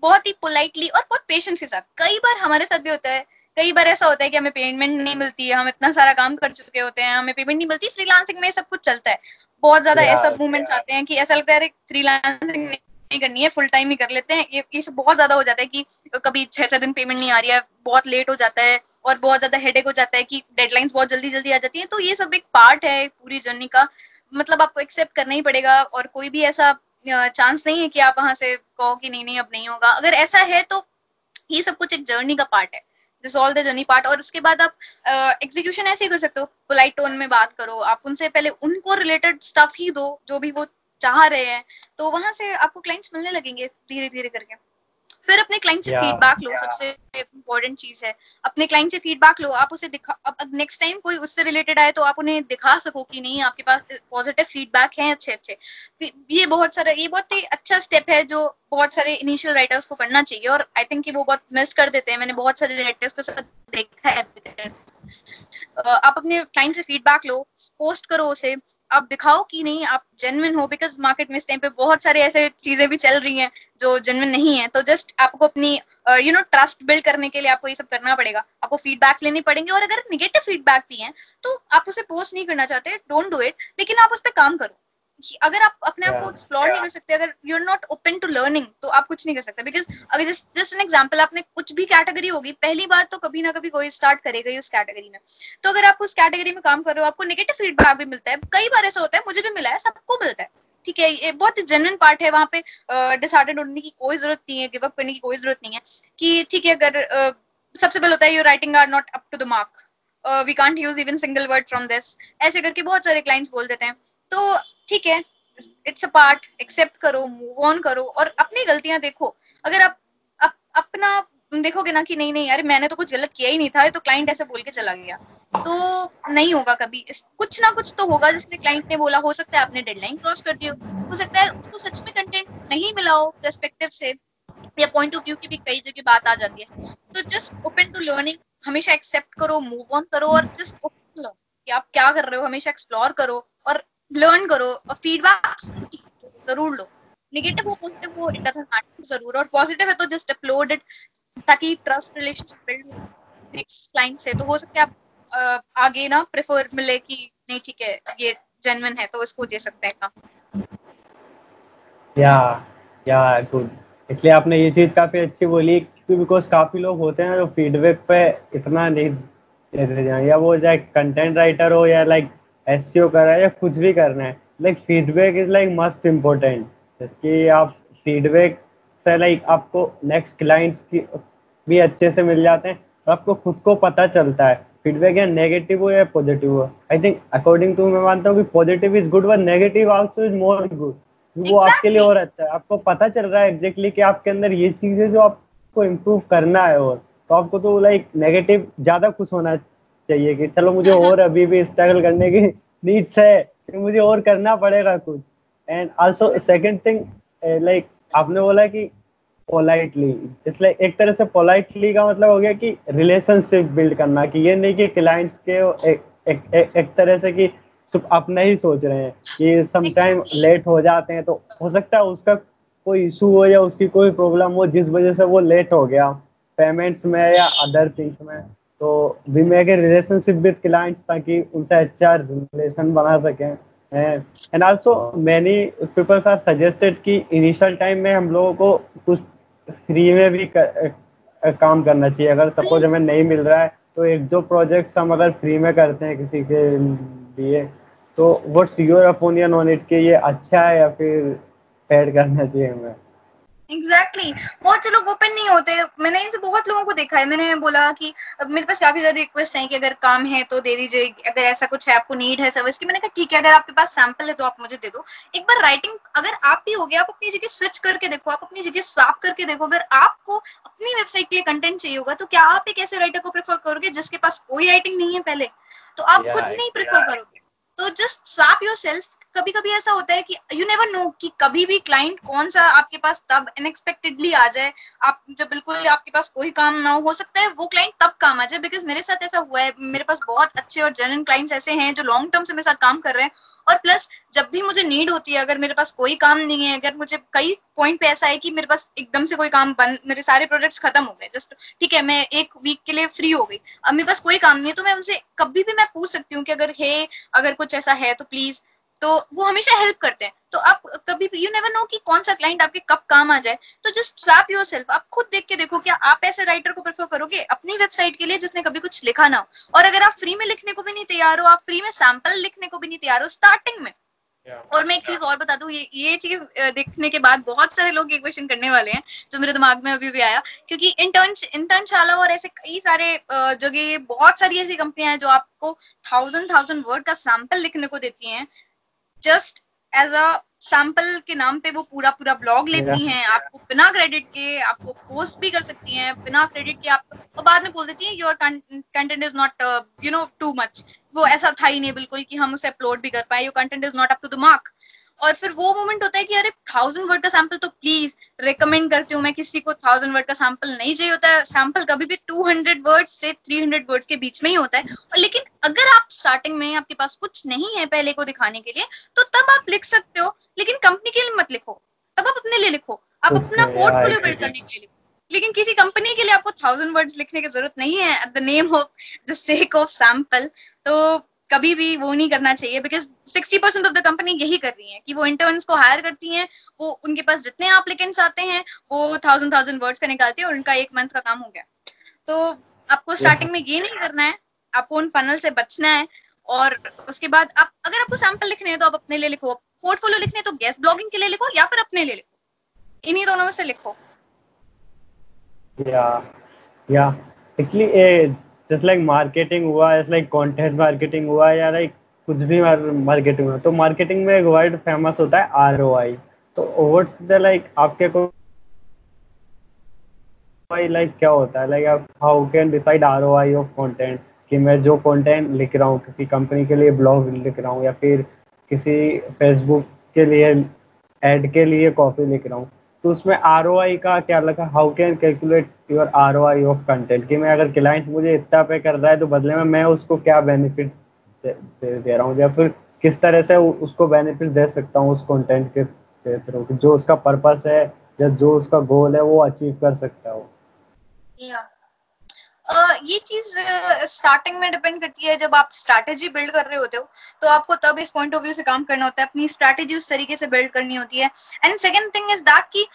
बहुत ही पोलाइटली और बहुत पेशेंस के साथ। कई बार हमारे साथ भी होता है कई बार ऐसा होता है कि हमें पेमेंट नहीं मिलती है हम इतना सारा काम कर चुके होते हैं हमें पेमेंट नहीं मिलती फ्रीलांसिंग में सब कुछ चलता है। बहुत ज़्यादा ऐसा मूवमेंट्स आते हैं कि ऐसा लगता है फ्रीलांसिंग नहीं करनी है फुल टाइम ही कर लेते हैं। ये इस बहुत ज़्यादा हो जाता है कि कभी छह छह दिन पेमेंट नहीं आ रही है बहुत लेट हो जाता है और बहुत ज़्यादा हेडेक हो जाता है कि डेडलाइंस बहुत जल्दी जल्दी आ जाती है। तो ये सब एक पार्ट है पूरी जर्नी का। मतलब आपको एक्सेप्ट करना ही पड़ेगा और कोई भी ऐसा चांस नहीं है कि आप वहाँ से कहो कि नहीं नहीं अब नहीं होगा। अगर ऐसा है तो ये सब कुछ एक जर्नी का पार्ट है। This all the journey part और उसके बाद आप एग्जीक्यूशन uh, ऐसे ही कर सकते हो। पोलाइट टोन में बात करो आप उनसे पहले उनको रिलेटेड स्टफ़ ही दो जो भी वो चाह रहे हैं तो वहाँ से आपको क्लाइंट्स मिलने लगेंगे धीरे धीरे करके। फिर अपने क्लाइंट से फीडबैक लो सबसे इम्पोर्टेंट चीज़ है। अपने क्लाइंट से फीडबैक लो आप उसे दिखा अब नेक्स्ट टाइम कोई उससे रिलेटेड आए तो आप उन्हें दिखा सको कि नहीं आपके पास पॉजिटिव फीडबैक है अच्छे अच्छे। ये बहुत सारा ये बहुत ही अच्छा स्टेप है जो बहुत सारे इनिशियल राइटर्स को करना चाहिए और आई थिंक वो बहुत मिस कर देते हैं। मैंने बहुत सारे राइटर्स को साथ देखा है। आप अपने क्लाइंट से फीडबैक लो पोस्ट करो उसे आप दिखाओ कि नहीं आप जेनविन हो बिकॉज़ मार्केट में इस टाइम पे बहुत सारे ऐसे चीज़ें भी चल रही हैं। जो जेनविन नहीं है तो जस्ट आपको अपनी यू नो ट्रस्ट बिल्ड करने के लिए आपको ये सब करना पड़ेगा। आपको फीडबैक लेने पड़ेंगे और अगर निगेटिव फीडबैक भी है तो आप उसे पोस्ट नहीं करना चाहते डोंट डू इट लेकिन आप उस पर काम करो। अगर आप अपने आप को एक्सप्लोर नहीं कर सकते अगर you are not open to learning तो आप कुछ नहीं कर सकते। बिकॉज़ अगर जस्ट जस्ट एन एग्ज़ाम्पल आपने कुछ भी कैटेगरी होगी पहली बार तो कभी ना कभी कोई स्टार्ट करेगा उस कैटेगरी में। तो अगर आप उस कैटेगरी में काम कर रहे हो आपको नेगेटिव फीडबैक भी मिलता है। कई बार ऐसा होता है मुझे भी मिला है सबको मिलता है। ठीक है ये बहुत जेन्युइन पार्ट है वहाँ पे डिसार्टेड होने की कोई ज़रूरत नहीं है गिव अप करने की कोई ज़रूरत नहीं है कि ठीक है अगर सबसे पहले होता है your writing are not up to the mark we can't use even single word from this ऐसे करके बहुत सारे क्लाइंट्स बोल देते हैं तो ठीक है इट्स अ पार्ट एक्सेप्ट करो मूव ऑन करो और अपनी गलतियाँ देखो अगर आप अप, अपना देखोगे ना कि नहीं नहीं यार मैंने तो कुछ गलत किया ही नहीं था तो क्लाइंट ऐसे बोल के चला गया। तो नहीं होगा कभी। कुछ ना कुछ तो होगा, जिसने क्लाइंट ने बोला, हो सकता है आपने डेडलाइन क्रॉस कर दी हो सकता है उसको सच में कंटेंट नहीं मिला हो परस्पेक्टिव से, या पॉइंट ऑफ़ व्यू की भी कई जगह बात आ जाती है। तो जस्ट ओपन टू लर्निंग हमेशा एक्सेप्ट करो मूव ऑन करो, और जस्ट ओपन लो कि आप क्या कर रहे हो, हमेशा एक्सप्लोर करो, और लर्न करो, और फीडबैक ज़रूर लो। नेगेटिव हो पॉजिटिव हो इट डजंट मैटर ज़रूर, और पॉजिटिव है तो जस्ट अपलोड इट ताकि ट्रस्ट रिलेशनशिप बिल्ड हो नेक्स्ट क्लाइंट से। तो हो सकता है आप आगे ना प्रेफर मिले कि नहीं, ठीक है, ये जेन्युइन है तो इसको दे सकते हैं काम। या या गुड इसलिए आपने ये चीज़ काफ़ी अच्छी बोली क्योंकि बिकॉज़ काफ़ी लोग होते हैं जो फीडबैक पे इतना नहीं देते हैं, या वो चाहे कंटेंट राइटर हो या लाइक एस कर रहा है या कुछ भी करना है like feedback is like must important कि आप फीडबैक से लाइक आपको नेक्स्ट क्लाइंट्स की भी अच्छे से मिल जाते हैं और आपको खुद को पता चलता है। फीडबैक या नेगेटिव हो या पॉजिटिव हो? आई थिंक अकॉर्डिंग टू मैं मानता हूँ कि पॉजिटिव इज़ गुड व negative also is more good वो आपके लिए और अच्छा है। आपको पता चल रहा है एग्जैक्टली कि आपके अंदर ये चीज़ है जो आपको इम्प्रूव करना है और। तो आपको तो लाइक नेगेटिव ज़्यादा खुश होना चाहिए कि चलो मुझे और अभी भी स्ट्रगल करने की नीड्स है कि मुझे और करना पड़ेगा कुछ। And also second thing like आपने बोला कि पोलाइटली इसलिए एक तरह से पोलाइटली का मतलब हो गया कि रिलेशनशिप बिल्ड करना कि ये नहीं कि क्लाइंट्स के एक, एक, एक, एक तरह से कि सिर्फ़ अपना ही सोच रहे हैं कि समटाइम लेट हो जाते हैं तो हो सकता है उसका कोई इशू हो या उसकी कोई प्रॉब्लम हो जिस वजह से वो लेट हो गया पेमेंट्स में या अदर थिंग्स में तो we make a relationship with clients ताकि उनसे अच्छा रिलेशन बना सकें and also many peoples are suggested कि इनिशियल टाइम में हम लोगों को कुछ फ्री में भी कर, काम करना चाहिए। अगर सपोज़ हमें नहीं मिल रहा है तो एक दो प्रोजेक्ट हम अगर फ्री में करते हैं किसी के लिए तो what's your opinion on it कि ये अच्छा है या फिर पेड करना चाहिए हमें? Exactly exactly. बहुत से लोग ओपन नहीं होते। मैंने इसे बहुत लोगों को देखा है। मैंने बोला कि मेरे पास काफ़ी ज़्यादा रिक्वेस्ट है कि अगर काम है तो दे दीजिए। अगर ऐसा कुछ है आपको नीड है सर्विस की मैंने कहा ठीक है अगर आपके पास सैंपल है तो आप मुझे दे दो। एक बार राइटिंग अगर आप भी हो गया आप अपनी जगह स्विच करके देखो आप अपनी जगह स्वैप करके देखो। अगर आपको अपनी वेबसाइट के लिए कंटेंट चाहिए होगा तो क्या आप एक ऐसे राइटर को प्रेफर करोगे जिसके पास कोई राइटिंग नहीं है पहले? तो आप खुद नहीं प्रेफर करोगे। तो जस्ट स्वैप योर सेल्फ कभी कभी ऐसा होता है कि यू नेवर नो कि कभी भी क्लाइंट कौन सा आपके पास तब अनएक्सपेक्टेडली आ जाए। आप जब बिल्कुल आपके पास कोई काम ना हो सकता है वो क्लाइंट तब काम आ जाए बिकॉज़ मेरे साथ ऐसा हुआ है। मेरे पास बहुत अच्छे और जेन्युइन क्लाइंट्स ऐसे हैं जो लॉन्ग टर्म से मेरे साथ काम कर रहे हैं। और प्लस जब भी मुझे नीड होती है, अगर मेरे पास कोई काम नहीं है, अगर मुझे कई पॉइंट पे ऐसा है कि मेरे पास एकदम से कोई काम बंद, मेरे सारे प्रोजेक्ट्स खत्म हो गए जस्ट ठीक है, मैं एक वीक के लिए फ्री हो गई। अब मेरे पास कोई काम नहीं है तो मैं उनसे कभी भी मैं पूछ सकती हूँ कि अगर है अगर कुछ ऐसा है तो प्लीज़ तो वो हमेशा हेल्प करते हैं। तो आप कभी यू नेवर नो कि कौन सा क्लाइंट आपके कब काम आ जाए। तो जस्ट स्वैप योर सेल्फ आप खुद देख के देखो क्या आप ऐसे राइटर को प्रेफर करोगे अपनी वेबसाइट के लिए जिसने कभी कुछ लिखा ना हो। और अगर आप फ्री में लिखने को भी नहीं तैयार हो आप फ्री में सैंपल लिखने को भी नहीं तैयार हो स्टार्टिंग में। Yeah. और मैं एक चीज़ और बता दूँ ये ये चीज़ देखने के बाद बहुत सारे लोग ये क्वेश्चन करने वाले हैं जो मेरे दिमाग में अभी भी आया। क्योंकि इंटर्न इंटर्नशाला और ऐसे कई सारे जगह बहुत सारी ऐसी कंपनियाँ हैं जो आपको थाउज़ेंड थाउज़ेंड वर्ड का सैंपल लिखने को देती हैं। जस्ट एज अ सैंपल के नाम पे वो पूरा पूरा ब्लॉग लेती हैं आपको बिना क्रेडिट के आपको पोस्ट भी कर सकती हैं बिना क्रेडिट के आप और बाद में बोल देती हैं your content is not you know too much वो ऐसा था ही नहीं बिल्कुल कि हम उसे अपलोड भी कर पाए your content is not up to the mark और फिर वो मोमेंट होता है कि अरे थाउज़ेंड वर्ड का सैंपल तो प्लीज़ रिकमेंड करती हूँ मैं किसी को थाउज़ेंड वर्ड का सैंपल नहीं चाहिए होता। है सैंपल कभी भी टू हंड्रेड वर्ड से थ्री हंड्रेड वर्ड के बीच में ही होता है। और लेकिन अगर आप स्टार्टिंग में आपके पास कुछ नहीं है पहले को दिखाने के लिए तो तब आप लिख सकते हो लेकिन कंपनी के लिए मत लिखो। तब आप अपने लिए लिखो। आप अपना पोर्टफोलियो बिल्ड करने के लिए लिखो। लेकिन किसी कंपनी के लिए आपको थाउज़ेंड वर्ड्स लिखने की ज़रूरत नहीं है। At the name of the sake of sample तो कभी भी वो नहीं करना चाहिए because sixty percent of the company यही कर रही है कि वो इंटर्न्स को हायर करती हैं, वो उनके पास जितने एप्लीकेंट्स आते हैं, वो थाउज़ेंड थाउज़ेंड वर्ड्स का निकालती है और उनका एक मंथ का काम हो गया। तो आपको स्टार्टिंग में ये नहीं करना है, आपको उन फनल से बचना है और उसके बाद आप, अगर आपको सैंपल लिखने हैं तो आप अपने लिए लिखो पोर्टफोलियो लिखने तो गेस्ट ब्लॉगिंग के लिए लिखो या फिर अपने लिए लिखो। इन्हीं दोनों में से लिखो। या या एक्चुअली जस्ट लाइक मार्केटिंग हुआ इट्स लाइक कंटेंट मार्केटिंग हुआ या लाइक कुछ भी मार्केटिंग हुआ तो मार्केटिंग में एक वर्ड फ़ेमस होता है आर ओ आई तो व्हाट्स द लाइक आपके को लाइक क्या होता है? लाइक आप how can decide R O I of content कि मैं जो कंटेंट लिख रहा हूँ, किसी कंपनी के लिए ब्लॉग लिख रहा हूँ या फिर किसी फेसबुक के लिए एड के लिए कॉपी लिख रहा हूँ तो उसमें ROI का क्या लगा? How can calculate your R of content कि मैं अगर क्लाइंट मुझे इतना पे कर रहा है तो बदले में मैं उसको क्या बेनिफिट दे, दे, दे रहा हूँ? या फिर किस तरह से उसको बेनिफिट दे सकता हूँ उस कंटेंट के थ्रू जो उसका पर्पस है या जो उसका गोल है वो अचीव कर सकता है? Yeah. ये चीज़ स्टार्टिंग में डिपेंड करती है जब आप स्ट्रैटेजी बिल्ड कर रहे होते हो तो आपको तब इस पॉइंट ऑफ़ व्यू से काम करना होता है अपनी स्ट्रैटेजी उस तरीके से बिल्ड करनी होती है। And second thing is that कि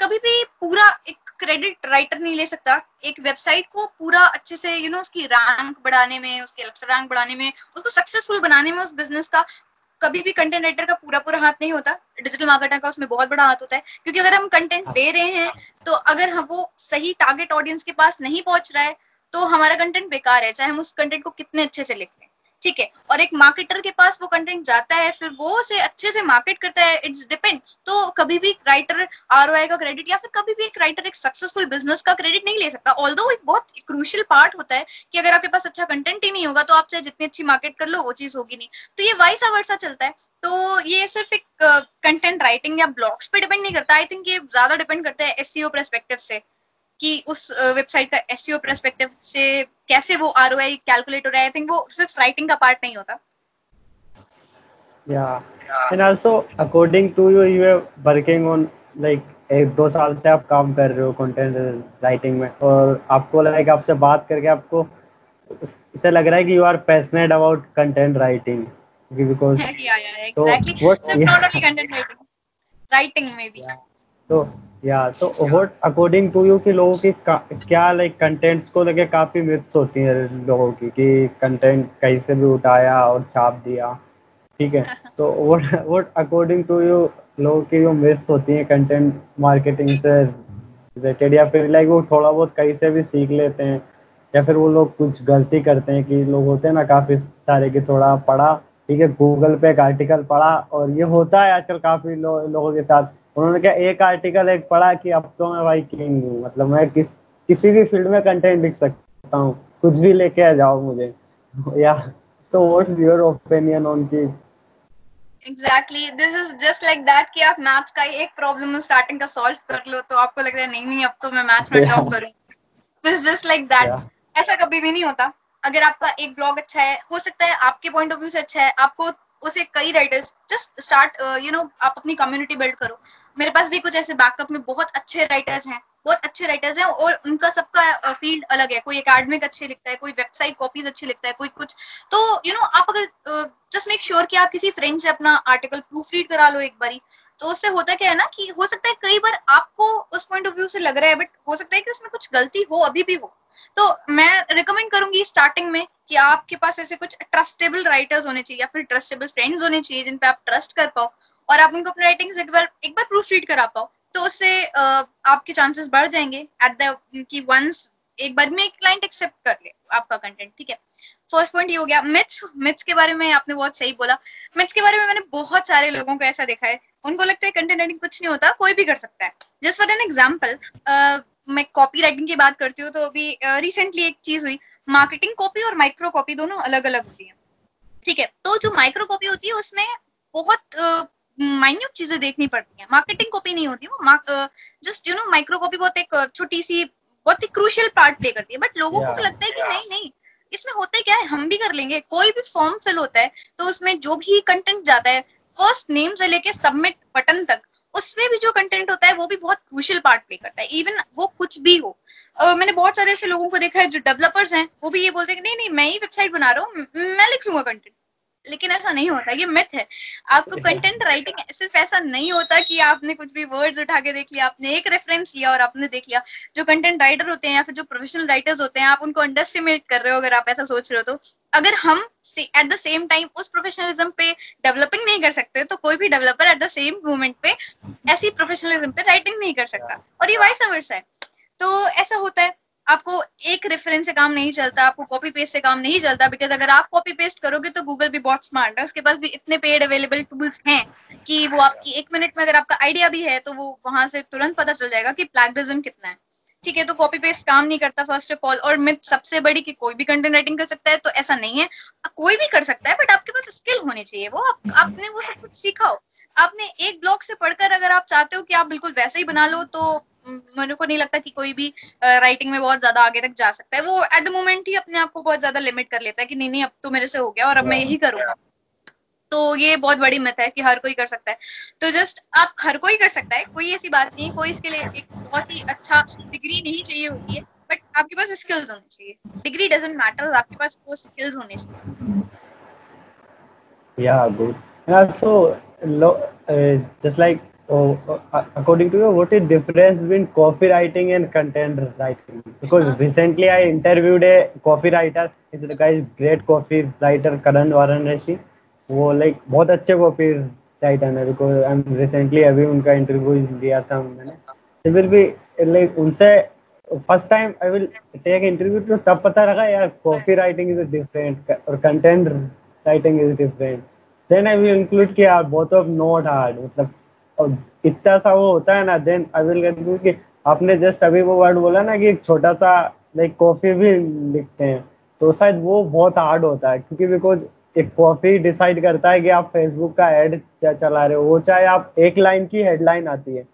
कभी भी पूरा एक क्रेडिट राइटर नहीं ले सकता एक वेबसाइट को पूरा अच्छे से यू you नो know, उसकी रैंक बढ़ाने में उसके रैंक बढ़ाने में उसको सक्सेसफुल बनाने में उस बिज़नेस का कभी भी कंटेंट राइटर का पूरा पूरा हाथ नहीं होता। डिजिटल मार्केटर का उसमें बहुत बड़ा हाथ होता है क्योंकि अगर हम कंटेंट दे रहे हैं तो अगर हम वो सही टारगेट ऑडियंस के पास नहीं पहुँच रहा है तो हमारा कंटेंट बेकार है, चाहे हम उस कंटेंट को कितने अच्छे से लिख लें। ठीक है? और एक मार्केटर के पास वो कंटेंट जाता है, फिर वो उसे अच्छे से मार्केट करता है इट्स डिपेंड तो कभी भी राइटर आर का क्रेडिट या फिर कभी भी एक राइटर एक सक्सेसफुल बिज़नेस का क्रेडिट नहीं ले सकता। ऑल एक बहुत क्रूशियल पार्ट होता है कि अगर आपके पास अच्छा कंटेंट ही नहीं होगा तो आप चाहे जितनी अच्छी मार्केट कर लो, वो चीज़ होगी नहीं। तो ये वाइसा वर्षा चलता है। तो ये सिर्फ़ एक कंटेंट राइटिंग या ब्लॉग्स पे डिपेंड नहीं करता। आई थिंक ये ज़्यादा डिपेंड करता है एस परस्पेक्टिव से। कि उस वेबसाइट का एस परस्पेक्टिव से कैसे वो आर कैलकुलेट हो रहा है? आई थिंक वो सिर्फ़ राइटिंग का पार्ट नहीं होता। Yeah. And also according to you you are working on like एक दो साल से आप काम कर रहे हो कंटेंट राइटिंग में। और आपको लाइक आपसे बात करके आपको इसे लग रहा है कि you are passionate about content writing because तो what not only content writing writing में भी तो या तो व्हाट अकॉर्डिंग टू यू कि लोगों की क्या लाइक कंटेंट्स को लेके काफ़ी मिथ्स होती है लोगों की कि कंटेंट कहीं से भी उठाया और छाप दिया ठीक है? तो what what according to you लोगों की जो मिथ्स होती हैं कंटेंट मार्केटिंग से रिलेटेड या फिर लाइक वो थोड़ा बहुत कहीं से भी सीख लेते हैं या फिर वो लोग कुछ गलती करते हैं कि लोग होते हैं ना काफ़ी सारे की थोड़ा पढ़ा ठीक है? गूगल पे एक आर्टिकल पढ़ा और ये होता है आजकल काफ़ी लो, लोगों के साथ। उन्होंने क्या एक आर्टिकल एक पढ़ा कि अब तो मैं भाई किंग हूँ। मतलब मैं किस किसी भी फ़ील्ड में कंटेंट लिख सकता हूँ। कुछ भी लेके आ जाओ मुझे। या तो व्हाट्स योर ओपिनियन ऑन की exactly this is just like that कि आप मैथ्स का एक प्रॉब्लम स्टार्टिंग का सॉल्व कर लो तो आपको लग रहा है नहीं नहीं अब तो मैं मैथ्स में टॉप करूँ दिस जस्ट लाइक दैट ऐसा कभी भी नहीं होता। अगर आपका एक ब्लॉग अच्छा है हो सकता है आपके पॉइंट ऑफ़ व्यू से अच्छा है आपको उसे कई writers just start you know आप अपनी कम्युनिटी बिल्ड करो। मेरे पास भी कुछ ऐसे बैकअप में बहुत अच्छे राइटर्स हैं बहुत अच्छे राइटर्स हैं और उनका सबका फ़ील्ड अलग है। कोई अकेडमिक अच्छे लिखता है कोई वेबसाइट कॉपीज अच्छे लिखता है कोई कुछ। तो यू you नो know, आप अगर जस्ट मेक श्योर कि आप किसी फ्रेंड से अपना आर्टिकल प्रूफ रीड करा लो एक बारी। तो उससे होता क्या है ना कि हो सकता है कई बार आपको उस पॉइंट ऑफ़ व्यू से लग रहा है बट हो सकता है कि उसमें कुछ गलती हो अभी भी हो। तो मैं रिकमेंड करूँगी स्टार्टिंग में कि आपके पास ऐसे कुछ ट्रस्टेबल राइटर्स होने चाहिए या फिर ट्रस्टेबल फ्रेंड्स होने चाहिए जिन पे आप ट्रस्ट कर पाओ। और आप उनको अपने राइटिंग एक बार एक बार प्रूफ रीड करा पाओ तो उससे आपके चांसेस बढ़ जाएँगे एट द कि वंस एक बार में एक क्लाइंट एक्सेप्ट कर ले आपका कंटेंट ठीक है? फ़र्स्ट पॉइंट ये हो गया मिथ्स मिथ्स के बारे में आपने बहुत सही बोला। मिथ्स के बारे में मैंने बहुत सारे लोगों को ऐसा देखा है। उनको लगता है कंटेंट राइटिंग कुछ नहीं होता कोई भी कर सकता है। जस्ट फॉर एन एग्ज़ाम्पल मैं कॉपी राइटिंग की बात करती हूँ तो अभी रिसेंटली uh, एक चीज़ हुई। मार्केटिंग कॉपी और माइक्रो कॉपी दोनों अलग अलग होती है। ठीक है? तो जो माइक्रो कॉपी होती है उसमें बहुत माइन्यूट चीज़ें देखनी पड़ती है। मार्केटिंग कॉपी नहीं होती वो just you know micro copy बहुत एक छोटी सी बहुत ही क्रूशियल पार्ट प्ले करती है। बट लोगों yeah. को लगता है कि नहीं नहीं इसमें होता क्या है हम भी कर लेंगे। कोई भी फॉर्म फिल होता है तो उसमें जो भी कंटेंट जाता है फ़र्स्ट नेम से लेके सबमिट बटन तक उसमें भी जो कंटेंट होता है वो भी बहुत क्रूशियल पार्ट प्ले करता है। इवन वो कुछ भी हो। uh, मैंने बहुत सारे ऐसे लोगों को देखा है जो डेवलपर्स हैं वो भी ये बोलते हैं कि नहीं नहीं मैं ही वेबसाइट बना रहा हूँ मैं लिख लूँगा कंटेंट लेकिन ऐसा नहीं होता ये मिथ है। आपको कंटेंट राइटिंग सिर्फ़ ऐसा नहीं होता कि आपने कुछ भी वर्ड्स उठा के देख लिया आपने एक रेफरेंस लिया और आपने देख लिया। जो कंटेंट राइटर होते हैं या फिर जो प्रोफेशनल राइटर्स होते हैं आप उनको अंडरस्टिमेट कर रहे हो अगर आप ऐसा सोच रहे हो तो। अगर हम एट द सेम टाइम उस प्रोफेशनलिज्म पे डेवलपिंग नहीं कर सकते तो कोई भी developer at the same moment पे ऐसी प्रोफेशनलिज्म पे राइटिंग नहीं कर सकता। और ये वाइस अवर्स है। तो ऐसा होता है। आपको एक रेफरेंस से काम नहीं चलता, आपको कॉपी पेस्ट से काम नहीं चलता बिकॉज़ अगर आप कॉपी पेस्ट करोगे तो गूगल भी बहुत स्मार्ट है। उसके पास भी इतने पेड अवेलेबल टूल्स हैं कि वो आपकी एक मिनट में अगर आपका आइडिया भी है तो वो वहाँ से तुरंत पता चल जाएगा कि प्लैगरिज्म कितना है। ठीक है तो कॉपी पेस्ट काम नहीं करता फ़र्स्ट ऑफ़ ऑल और मैं सबसे बड़ी कि कोई भी कंटेंट राइटिंग कर सकता है तो ऐसा नहीं है। कोई भी कर सकता है बट आपके पास स्किल होनी चाहिए वो। आप, आपने वो सब कुछ सीखा हो। आपने एक ब्लॉग से पढ़कर अगर आप चाहते हो कि आप बिल्कुल वैसे ही बना लो तो मेरे को नहीं लगता कि कोई भी राइटिंग में बहुत ज़्यादा आगे तक जा सकता है। वो एट द मोमेंट ही अपने आप को बहुत ज़्यादा लिमिट कर लेता है कि नहीं नहीं अब तो मेरे से हो गया और अब मैं यही करूँगा। तो ये बहुत बड़ी मत है कि हर कोई कर सकता है तो जस्ट आप हर कोई कर सकता है कोई ऐसी बात नहीं कोई इसके लिए एक बहुत ही अच्छा डिग्री नहीं चाहिए होती है बट आपके पास स्किल्स होने चाहिए डिग्री डजेंट मैटर आपके पास वो स्किल्स होने चाहिए yeah good and also uh, just like Oh, uh, according to you, what is difference between copywriting and content writing? Because uh-huh. recently I interviewed a copywriter. He's the guy is great copywriter, Karan Varanasi. वो like बहुत अच्छे copywriter है because I am recently अभी उनका interview लिया था मैंने। Will be like उनसे first time I will take interview तो तब पता लगा, यार कॉपी राइटिंग इज़ डिफरेंट और content writing is different then I will include कि यार बोथ ऑफ़ नॉट हार्ड मतलब इतना सा वो होता है ना देन आई विल गेट कि, आपने जस्ट अभी वो वर्ड बोला ना कि एक छोटा सा लाइक कॉफ़ी भी लिखते हैं। तो शायद वो बहुत हार्ड होता है, क्योंकि बिकॉज़ कॉफ़ी डिसाइड करता है कि आप फेसबुक का एड चला रहे हो। वो चाहे आप एक लाइन की हेडलाइन आती है।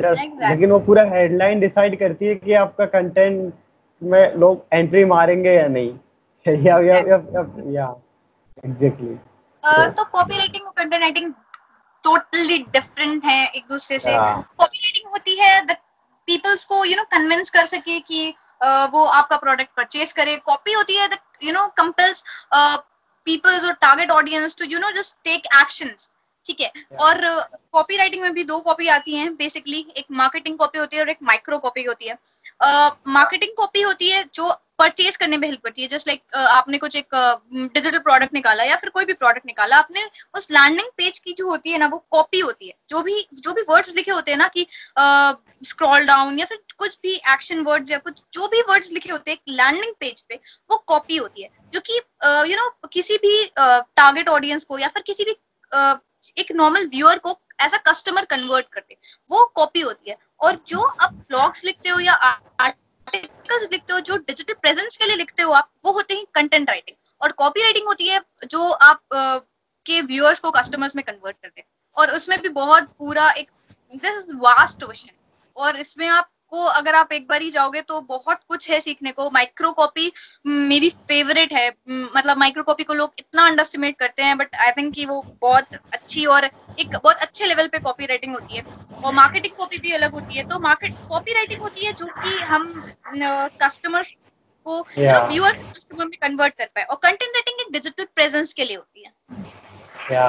Exactly. लेकिन वो पूरा हेडलाइन डिसाइड करती है कि आपका कंटेंट में लोग एंट्री मारेंगे या नहीं। या या या एग्जैक्टली तो कॉपी राइटिंग और कंटेंट राइटिंग टोटली डिफरेंट है एक दूसरे से। कॉपी राइटिंग होती है पीपल्स को यू नो कन्विंस कर सके कि uh, वो आपका प्रोडक्ट परचेज करे। कॉपी होती है you know compels people's or target audience to you know just take actions. ठीक है। और कॉपी uh, राइटिंग में भी दो कॉपी आती हैं बेसिकली एक मार्केटिंग कॉपी होती है और एक माइक्रो कॉपी होती है। मार्केटिंग uh, कॉपी होती है जो परचेज करने में हेल्प करती है जस्ट लाइक like, uh, आपने कुछ एक डिजिटल uh, प्रोडक्ट निकाला या फिर कोई भी प्रोडक्ट निकाला आपने उस लैंडिंग पेज की जो होती है ना वो कॉपी होती है। जो भी जो भी वर्ड्स लिखे होते हैं ना कि स्क्रॉल डाउन या फिर कुछ भी एक्शन वर्ड्स या कुछ जो भी वर्ड्स लिखे होते हैं लैंडिंग पेज पे वो कॉपी होती है। जो कि यू नो किसी भी टारगेट ऑडियंस को या फिर किसी भी एक नॉर्मल व्यूअर को एज अ कस्टमर कन्वर्ट करते वो कॉपी होती है। और जो आप ब्लॉग्स लिखते हो या आर्टिकल्स लिखते हो जो डिजिटल प्रेजेंस के लिए लिखते हो आप वो होते हैं कंटेंट राइटिंग और कॉपी राइटिंग होती है जो आप uh, के व्यूअर्स को कस्टमर्स में कन्वर्ट करते हैं। और उसमें भी बहुत पूरा एक दिस इज़ वास्ट क्वेश्चन और इसमें आप आपको अगर आप एक बार ही जाओगे तो बहुत कुछ है सीखने को। माइक्रो कॉपी मेरी फेवरेट है। मतलब माइक्रो कॉपी को लोग इतना अंडरस्टिमेट करते हैं बट आई थिंक कि वो बहुत अच्छी और एक बहुत अच्छे लेवल पे कॉपी राइटिंग होती है। और मार्केटिंग कॉपी भी अलग होती है। तो मार्केट कॉपी राइटिंग होती है जो कि हम कस्टमर्स को व्यूअर कस्टमर में कन्वर्ट कर पाए। और कंटेंट राइटिंग एक डिजिटल प्रेजेंस के लिए होती है। या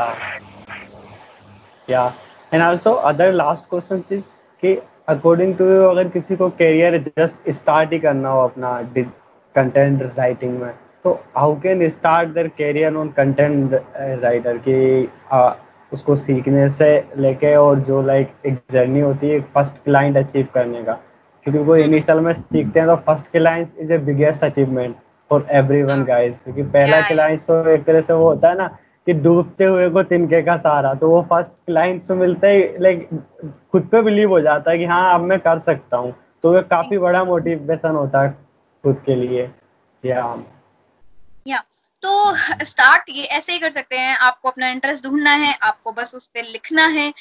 या and also other last question is कि अकॉर्डिंग टू यू अगर किसी को करियर जस्ट स्टार्ट ही करना हो अपना कंटेंट राइटिंग में तो how can start their career on content writer की उसको सीखने से लेके और जो लाइक एक जर्नी होती है फ़र्स्ट क्लाइंट अचीव करने का। क्योंकि वो इनिशियल में सीखते हैं तो first client is a biggest achievement for everyone guys क्योंकि पहला क्लाइंट तो एक तरह से वो होता है ना कि डूबते हुए को तिनके का सहारा। तो वो फ़र्स्ट क्लाइंट से मिलते ही लाइक खुद पे बिलीव हो जाता है कि हाँ अब मैं कर सकता हूँ। तो वो काफ़ी बड़ा मोटिवेशन होता है खुद के लिए। या या तो स्टार्ट ये ऐसे ही कर सकते हैं। आपको अपना इंटरेस्ट ढूंढना है, आपको बस उस पर लिखना है।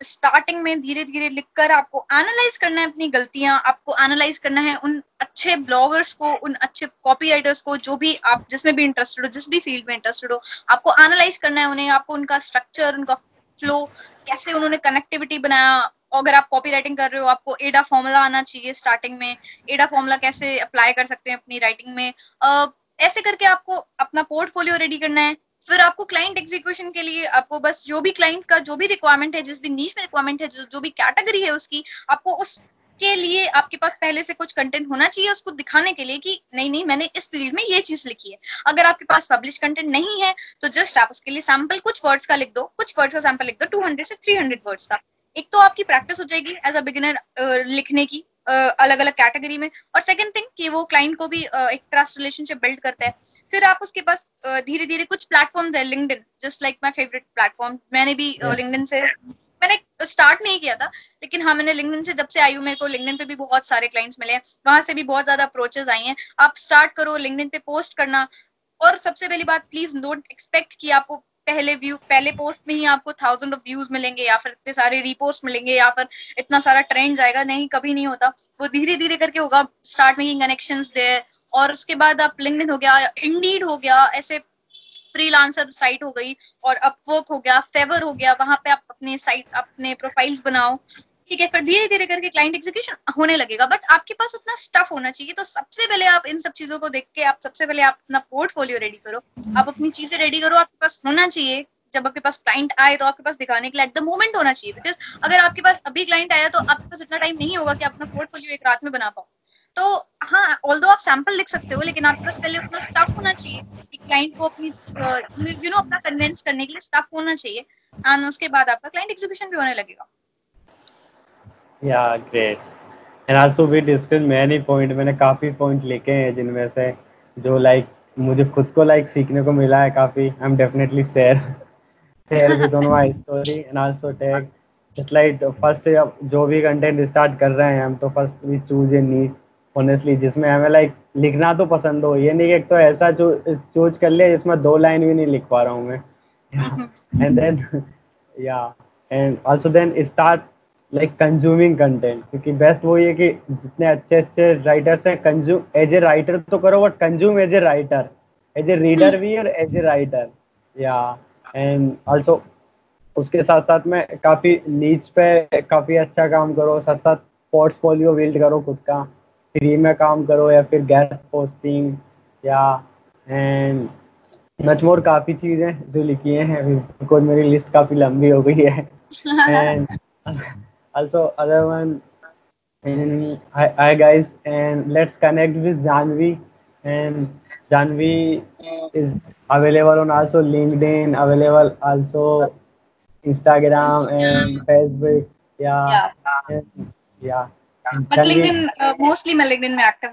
स्टार्टिंग में धीरे धीरे लिखकर आपको एनालाइज करना है अपनी गलतियाँ, आपको एनालाइज करना है उन अच्छे ब्लॉगर्स को, उन अच्छे कॉपी राइटर्स को, जो भी आप जिसमें भी इंटरेस्टेड हो, जिस भी फ़ील्ड में इंटरेस्टेड हो, आपको एनालाइज करना है उन्हें, आपको उनका स्ट्रक्चर उनका फ्लो कैसे उन्होंने कनेक्टिविटी बनाया, अगर आप कॉपी राइटिंग कर रहे हो, आपको एडा फॉर्मूला आना चाहिए स्टार्टिंग में, एडा फॉर्मूला कैसे अप्लाई कर सकते हैं अपनी राइटिंग में ऐसे करके आपको अपना पोर्टफोलियो रेडी करना है फिर आपको क्लाइंट एग्जीक्यूशन के लिए आपको बस जो भी क्लाइंट का जो भी रिक्वायरमेंट है जिस भी नीच में रिक्वायरमेंट है जो, भी कैटेगरी है उसकी आपको उस के लिए आपके पास पहले से कुछ कंटेंट होना चाहिए उसको दिखाने के लिए कि नहीं नहीं मैंने इस फ़ील्ड में ये चीज़ लिखी है। अगर आपके पास पब्लिश कंटेंट नहीं है तो जस्ट आप उसके लिए सैंपल कुछ वर्ड्स का लिख दो कुछ वर्ड्स का सैंपल लिख दो टू हंड्रेड से थ्री हंड्रेड वर्ड्स का। एक तो आपकी प्रैक्टिस हो जाएगी एज अ बिगिनर लिखने की। अलग अलग कैटेगरी में। और सेकंड थिंग कि वो क्लाइंट को भी एक ट्रस्ट रिलेशनशिप बिल्ड करता है। फिर आप उसके पास धीरे धीरे कुछ प्लेटफॉर्म है LinkedIn just like my favourite platform मैंने भी लिंक्डइन से मैंने स्टार्ट नहीं किया था लेकिन हाँ मैंने लिंक्डइन से जब से आई हूँ मेरे को लिंक्डइन पे भी बहुत सारे क्लाइंट्स मिले हैं। वहाँ से भी बहुत ज़्यादा अप्रोचेस आई हैं। आप स्टार्ट करो लिंक्डइन पे पोस्ट करना। और सबसे पहली बात प्लीज़ डोंट एक्सपेक्ट कि आपको पहले व्यू पहले पोस्ट में ही आपको थाउज़ेंड ऑफ़ व्यूज़ मिलेंगे या फिर इतने सारे रीपोस्ट मिलेंगे या फिर इतना सारा ट्रेंड जाएगा। नहीं, कभी नहीं होता। वो धीरे धीरे करके होगा। स्टार्ट मेकिंग कनेक्शन दे और उसके बाद आप लिंकड हो गया इंडीड हो गया, ऐसे फ्रीलांसर साइट हो गई। और अपवर्क हो गया फेवर हो गया। वहाँ पे आप अपने साइट अपने प्रोफाइल्स बनाओ। ठीक है, फिर धीरे धीरे करके क्लाइंट एग्जीक्यूशन होने लगेगा। बट आपके पास उतना स्टफ़ होना चाहिए तो सबसे पहले आप इन सब चीज़ों को देख के, आप सबसे पहले आप अपना पोर्टफोलियो रेडी करो। आप अपनी चीज़ें रेडी करो, आपके पास होना चाहिए। जब आपके पास क्लाइंट आए तो आपके पास दिखाने के लिए एट द मोमेंट होना चाहिए। बिकॉज़ अगर आपके पास अभी क्लाइंट आया तो आपके पास इतना टाइम नहीं होगा कि आप अपना पोर्टफोलियो एक रात में बना पाओ। तो हाँ ऑल दो आप सैंपल लिख सकते हो, लेकिन आपके पास पहले उतना स्टफ़ होना चाहिए कि क्लाइंट को अपनी यू नो अपना कन्विंस करने के लिए स्टफ़ होना चाहिए। एंड उसके बाद आपका क्लाइंट एग्जीक्यूशन भी होने लगेगा। या great and also we discuss many point मैंने काफ़ी पॉइंट लिखे हैं जिनमें से जो लाइक मुझे खुद को लाइक सीखने को मिला है काफ़ी। I am definitely share share with on my story and also tag just like first जो भी कंटेंट स्टार्ट कर रहे हैं हम तो फ़र्स्ट वी चूज़ ए नीच ऑनेस्टली जिसमें हमें लाइक लिखना तो पसंद हो। ये नहीं कि एक तो ऐसा चूज़ कर लिया जिसमें दो लाइन भी नहीं लिख पा रहा हूँ मैं। एंड देन या and also then start like consuming content क्योंकि बेस्ट वो है कि जितने अच्छे अच्छे राइटर्स हैं कंज्यूम एज ए राइटर तो करो but consume as a writer as a reader भी और एज ए राइटर या एंड आल्सो उसके साथ साथ में काफ़ी नीच पे काफ़ी अच्छा काम करो साथ साथ पोर्टफोलियो बिल्ड करो खुद का. फ्री में काम करो या फिर गेस्ट पोस्टिंग या एंड मच मोर काफ़ी चीज़ें जो लिखी हैं बिकॉज़ मेरी लिस्ट काफ़ी लंबी हो गई है. And also other one and hi, hi guys and let's connect with Janvi. And Janvi is available on also LinkedIn available also Instagram and Facebook. Yeah. Yeah, yeah. but LinkedIn uh, mostly my LinkedIn में active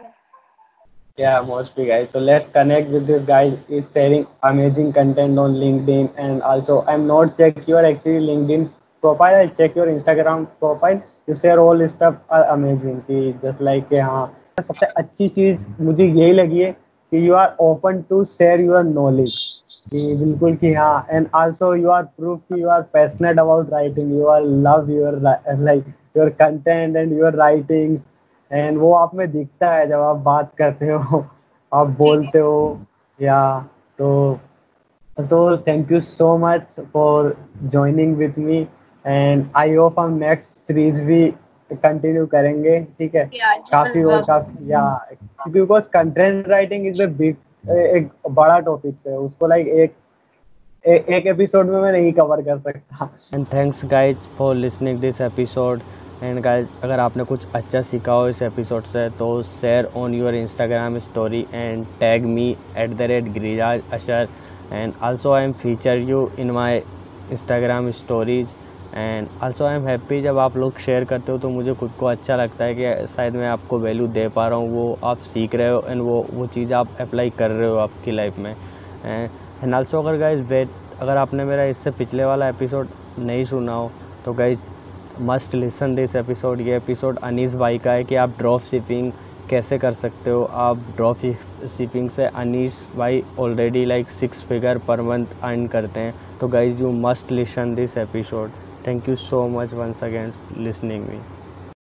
yeah mostly guys. So let's connect with this guy. Is sharing amazing content on linkedin and also i'm not check your actually linkedin profile i check your instagram profile. You share all stuff are amazing कि just like कि हाँ सबसे अच्छी चीज़ मुझे यही लगी है कि you are open to share your knowledge कि बिल्कुल कि हाँ and also you are proof कि you are passionate about writing you are love your like your content and your writings and वो आप में दिखता है जब आप बात करते हो, आप बोलते हो, या तो तो thank you so much for joining with me and I hope हम नेक्स्ट सीरीज़ भी कंटिन्यू करेंगे ठीक है? काफ़ी और काफ़ी या because content writing is a big एक बड़ा टॉपिक है। उसको लाइक एक एक एपिसोड में मैं नहीं कवर कर सकता। And thanks guys for listening this episode and guys अगर आपने कुछ अच्छा सीखा हो इस एपिसोड से तो share on your Instagram story and tag me at the rate Giriraj Ashar and also I am feature you in my Instagram stories and also I am happy जब आप लोग शेयर करते हो तो मुझे खुद को अच्छा लगता है कि शायद मैं आपको वैल्यू दे पा रहा हूँ, वो आप सीख रहे हो एंड वो वो चीज़ आप अप्लाई कर रहे हो आपकी लाइफ में। एंड आल्सो अगर गाइज़ वेट अगर आपने मेरा इससे पिछले वाला एपिसोड नहीं सुना हो तो guys must listen this episode ये एपिसोड अनीस भाई का है कि आप ड्रॉप शिपिंग कैसे कर सकते हो? आप ड्रॉप शिपिंग से अनीस भाई already like six figure per month earn करते हैं। तो guys you must listen this episode thank you so much once again listening me.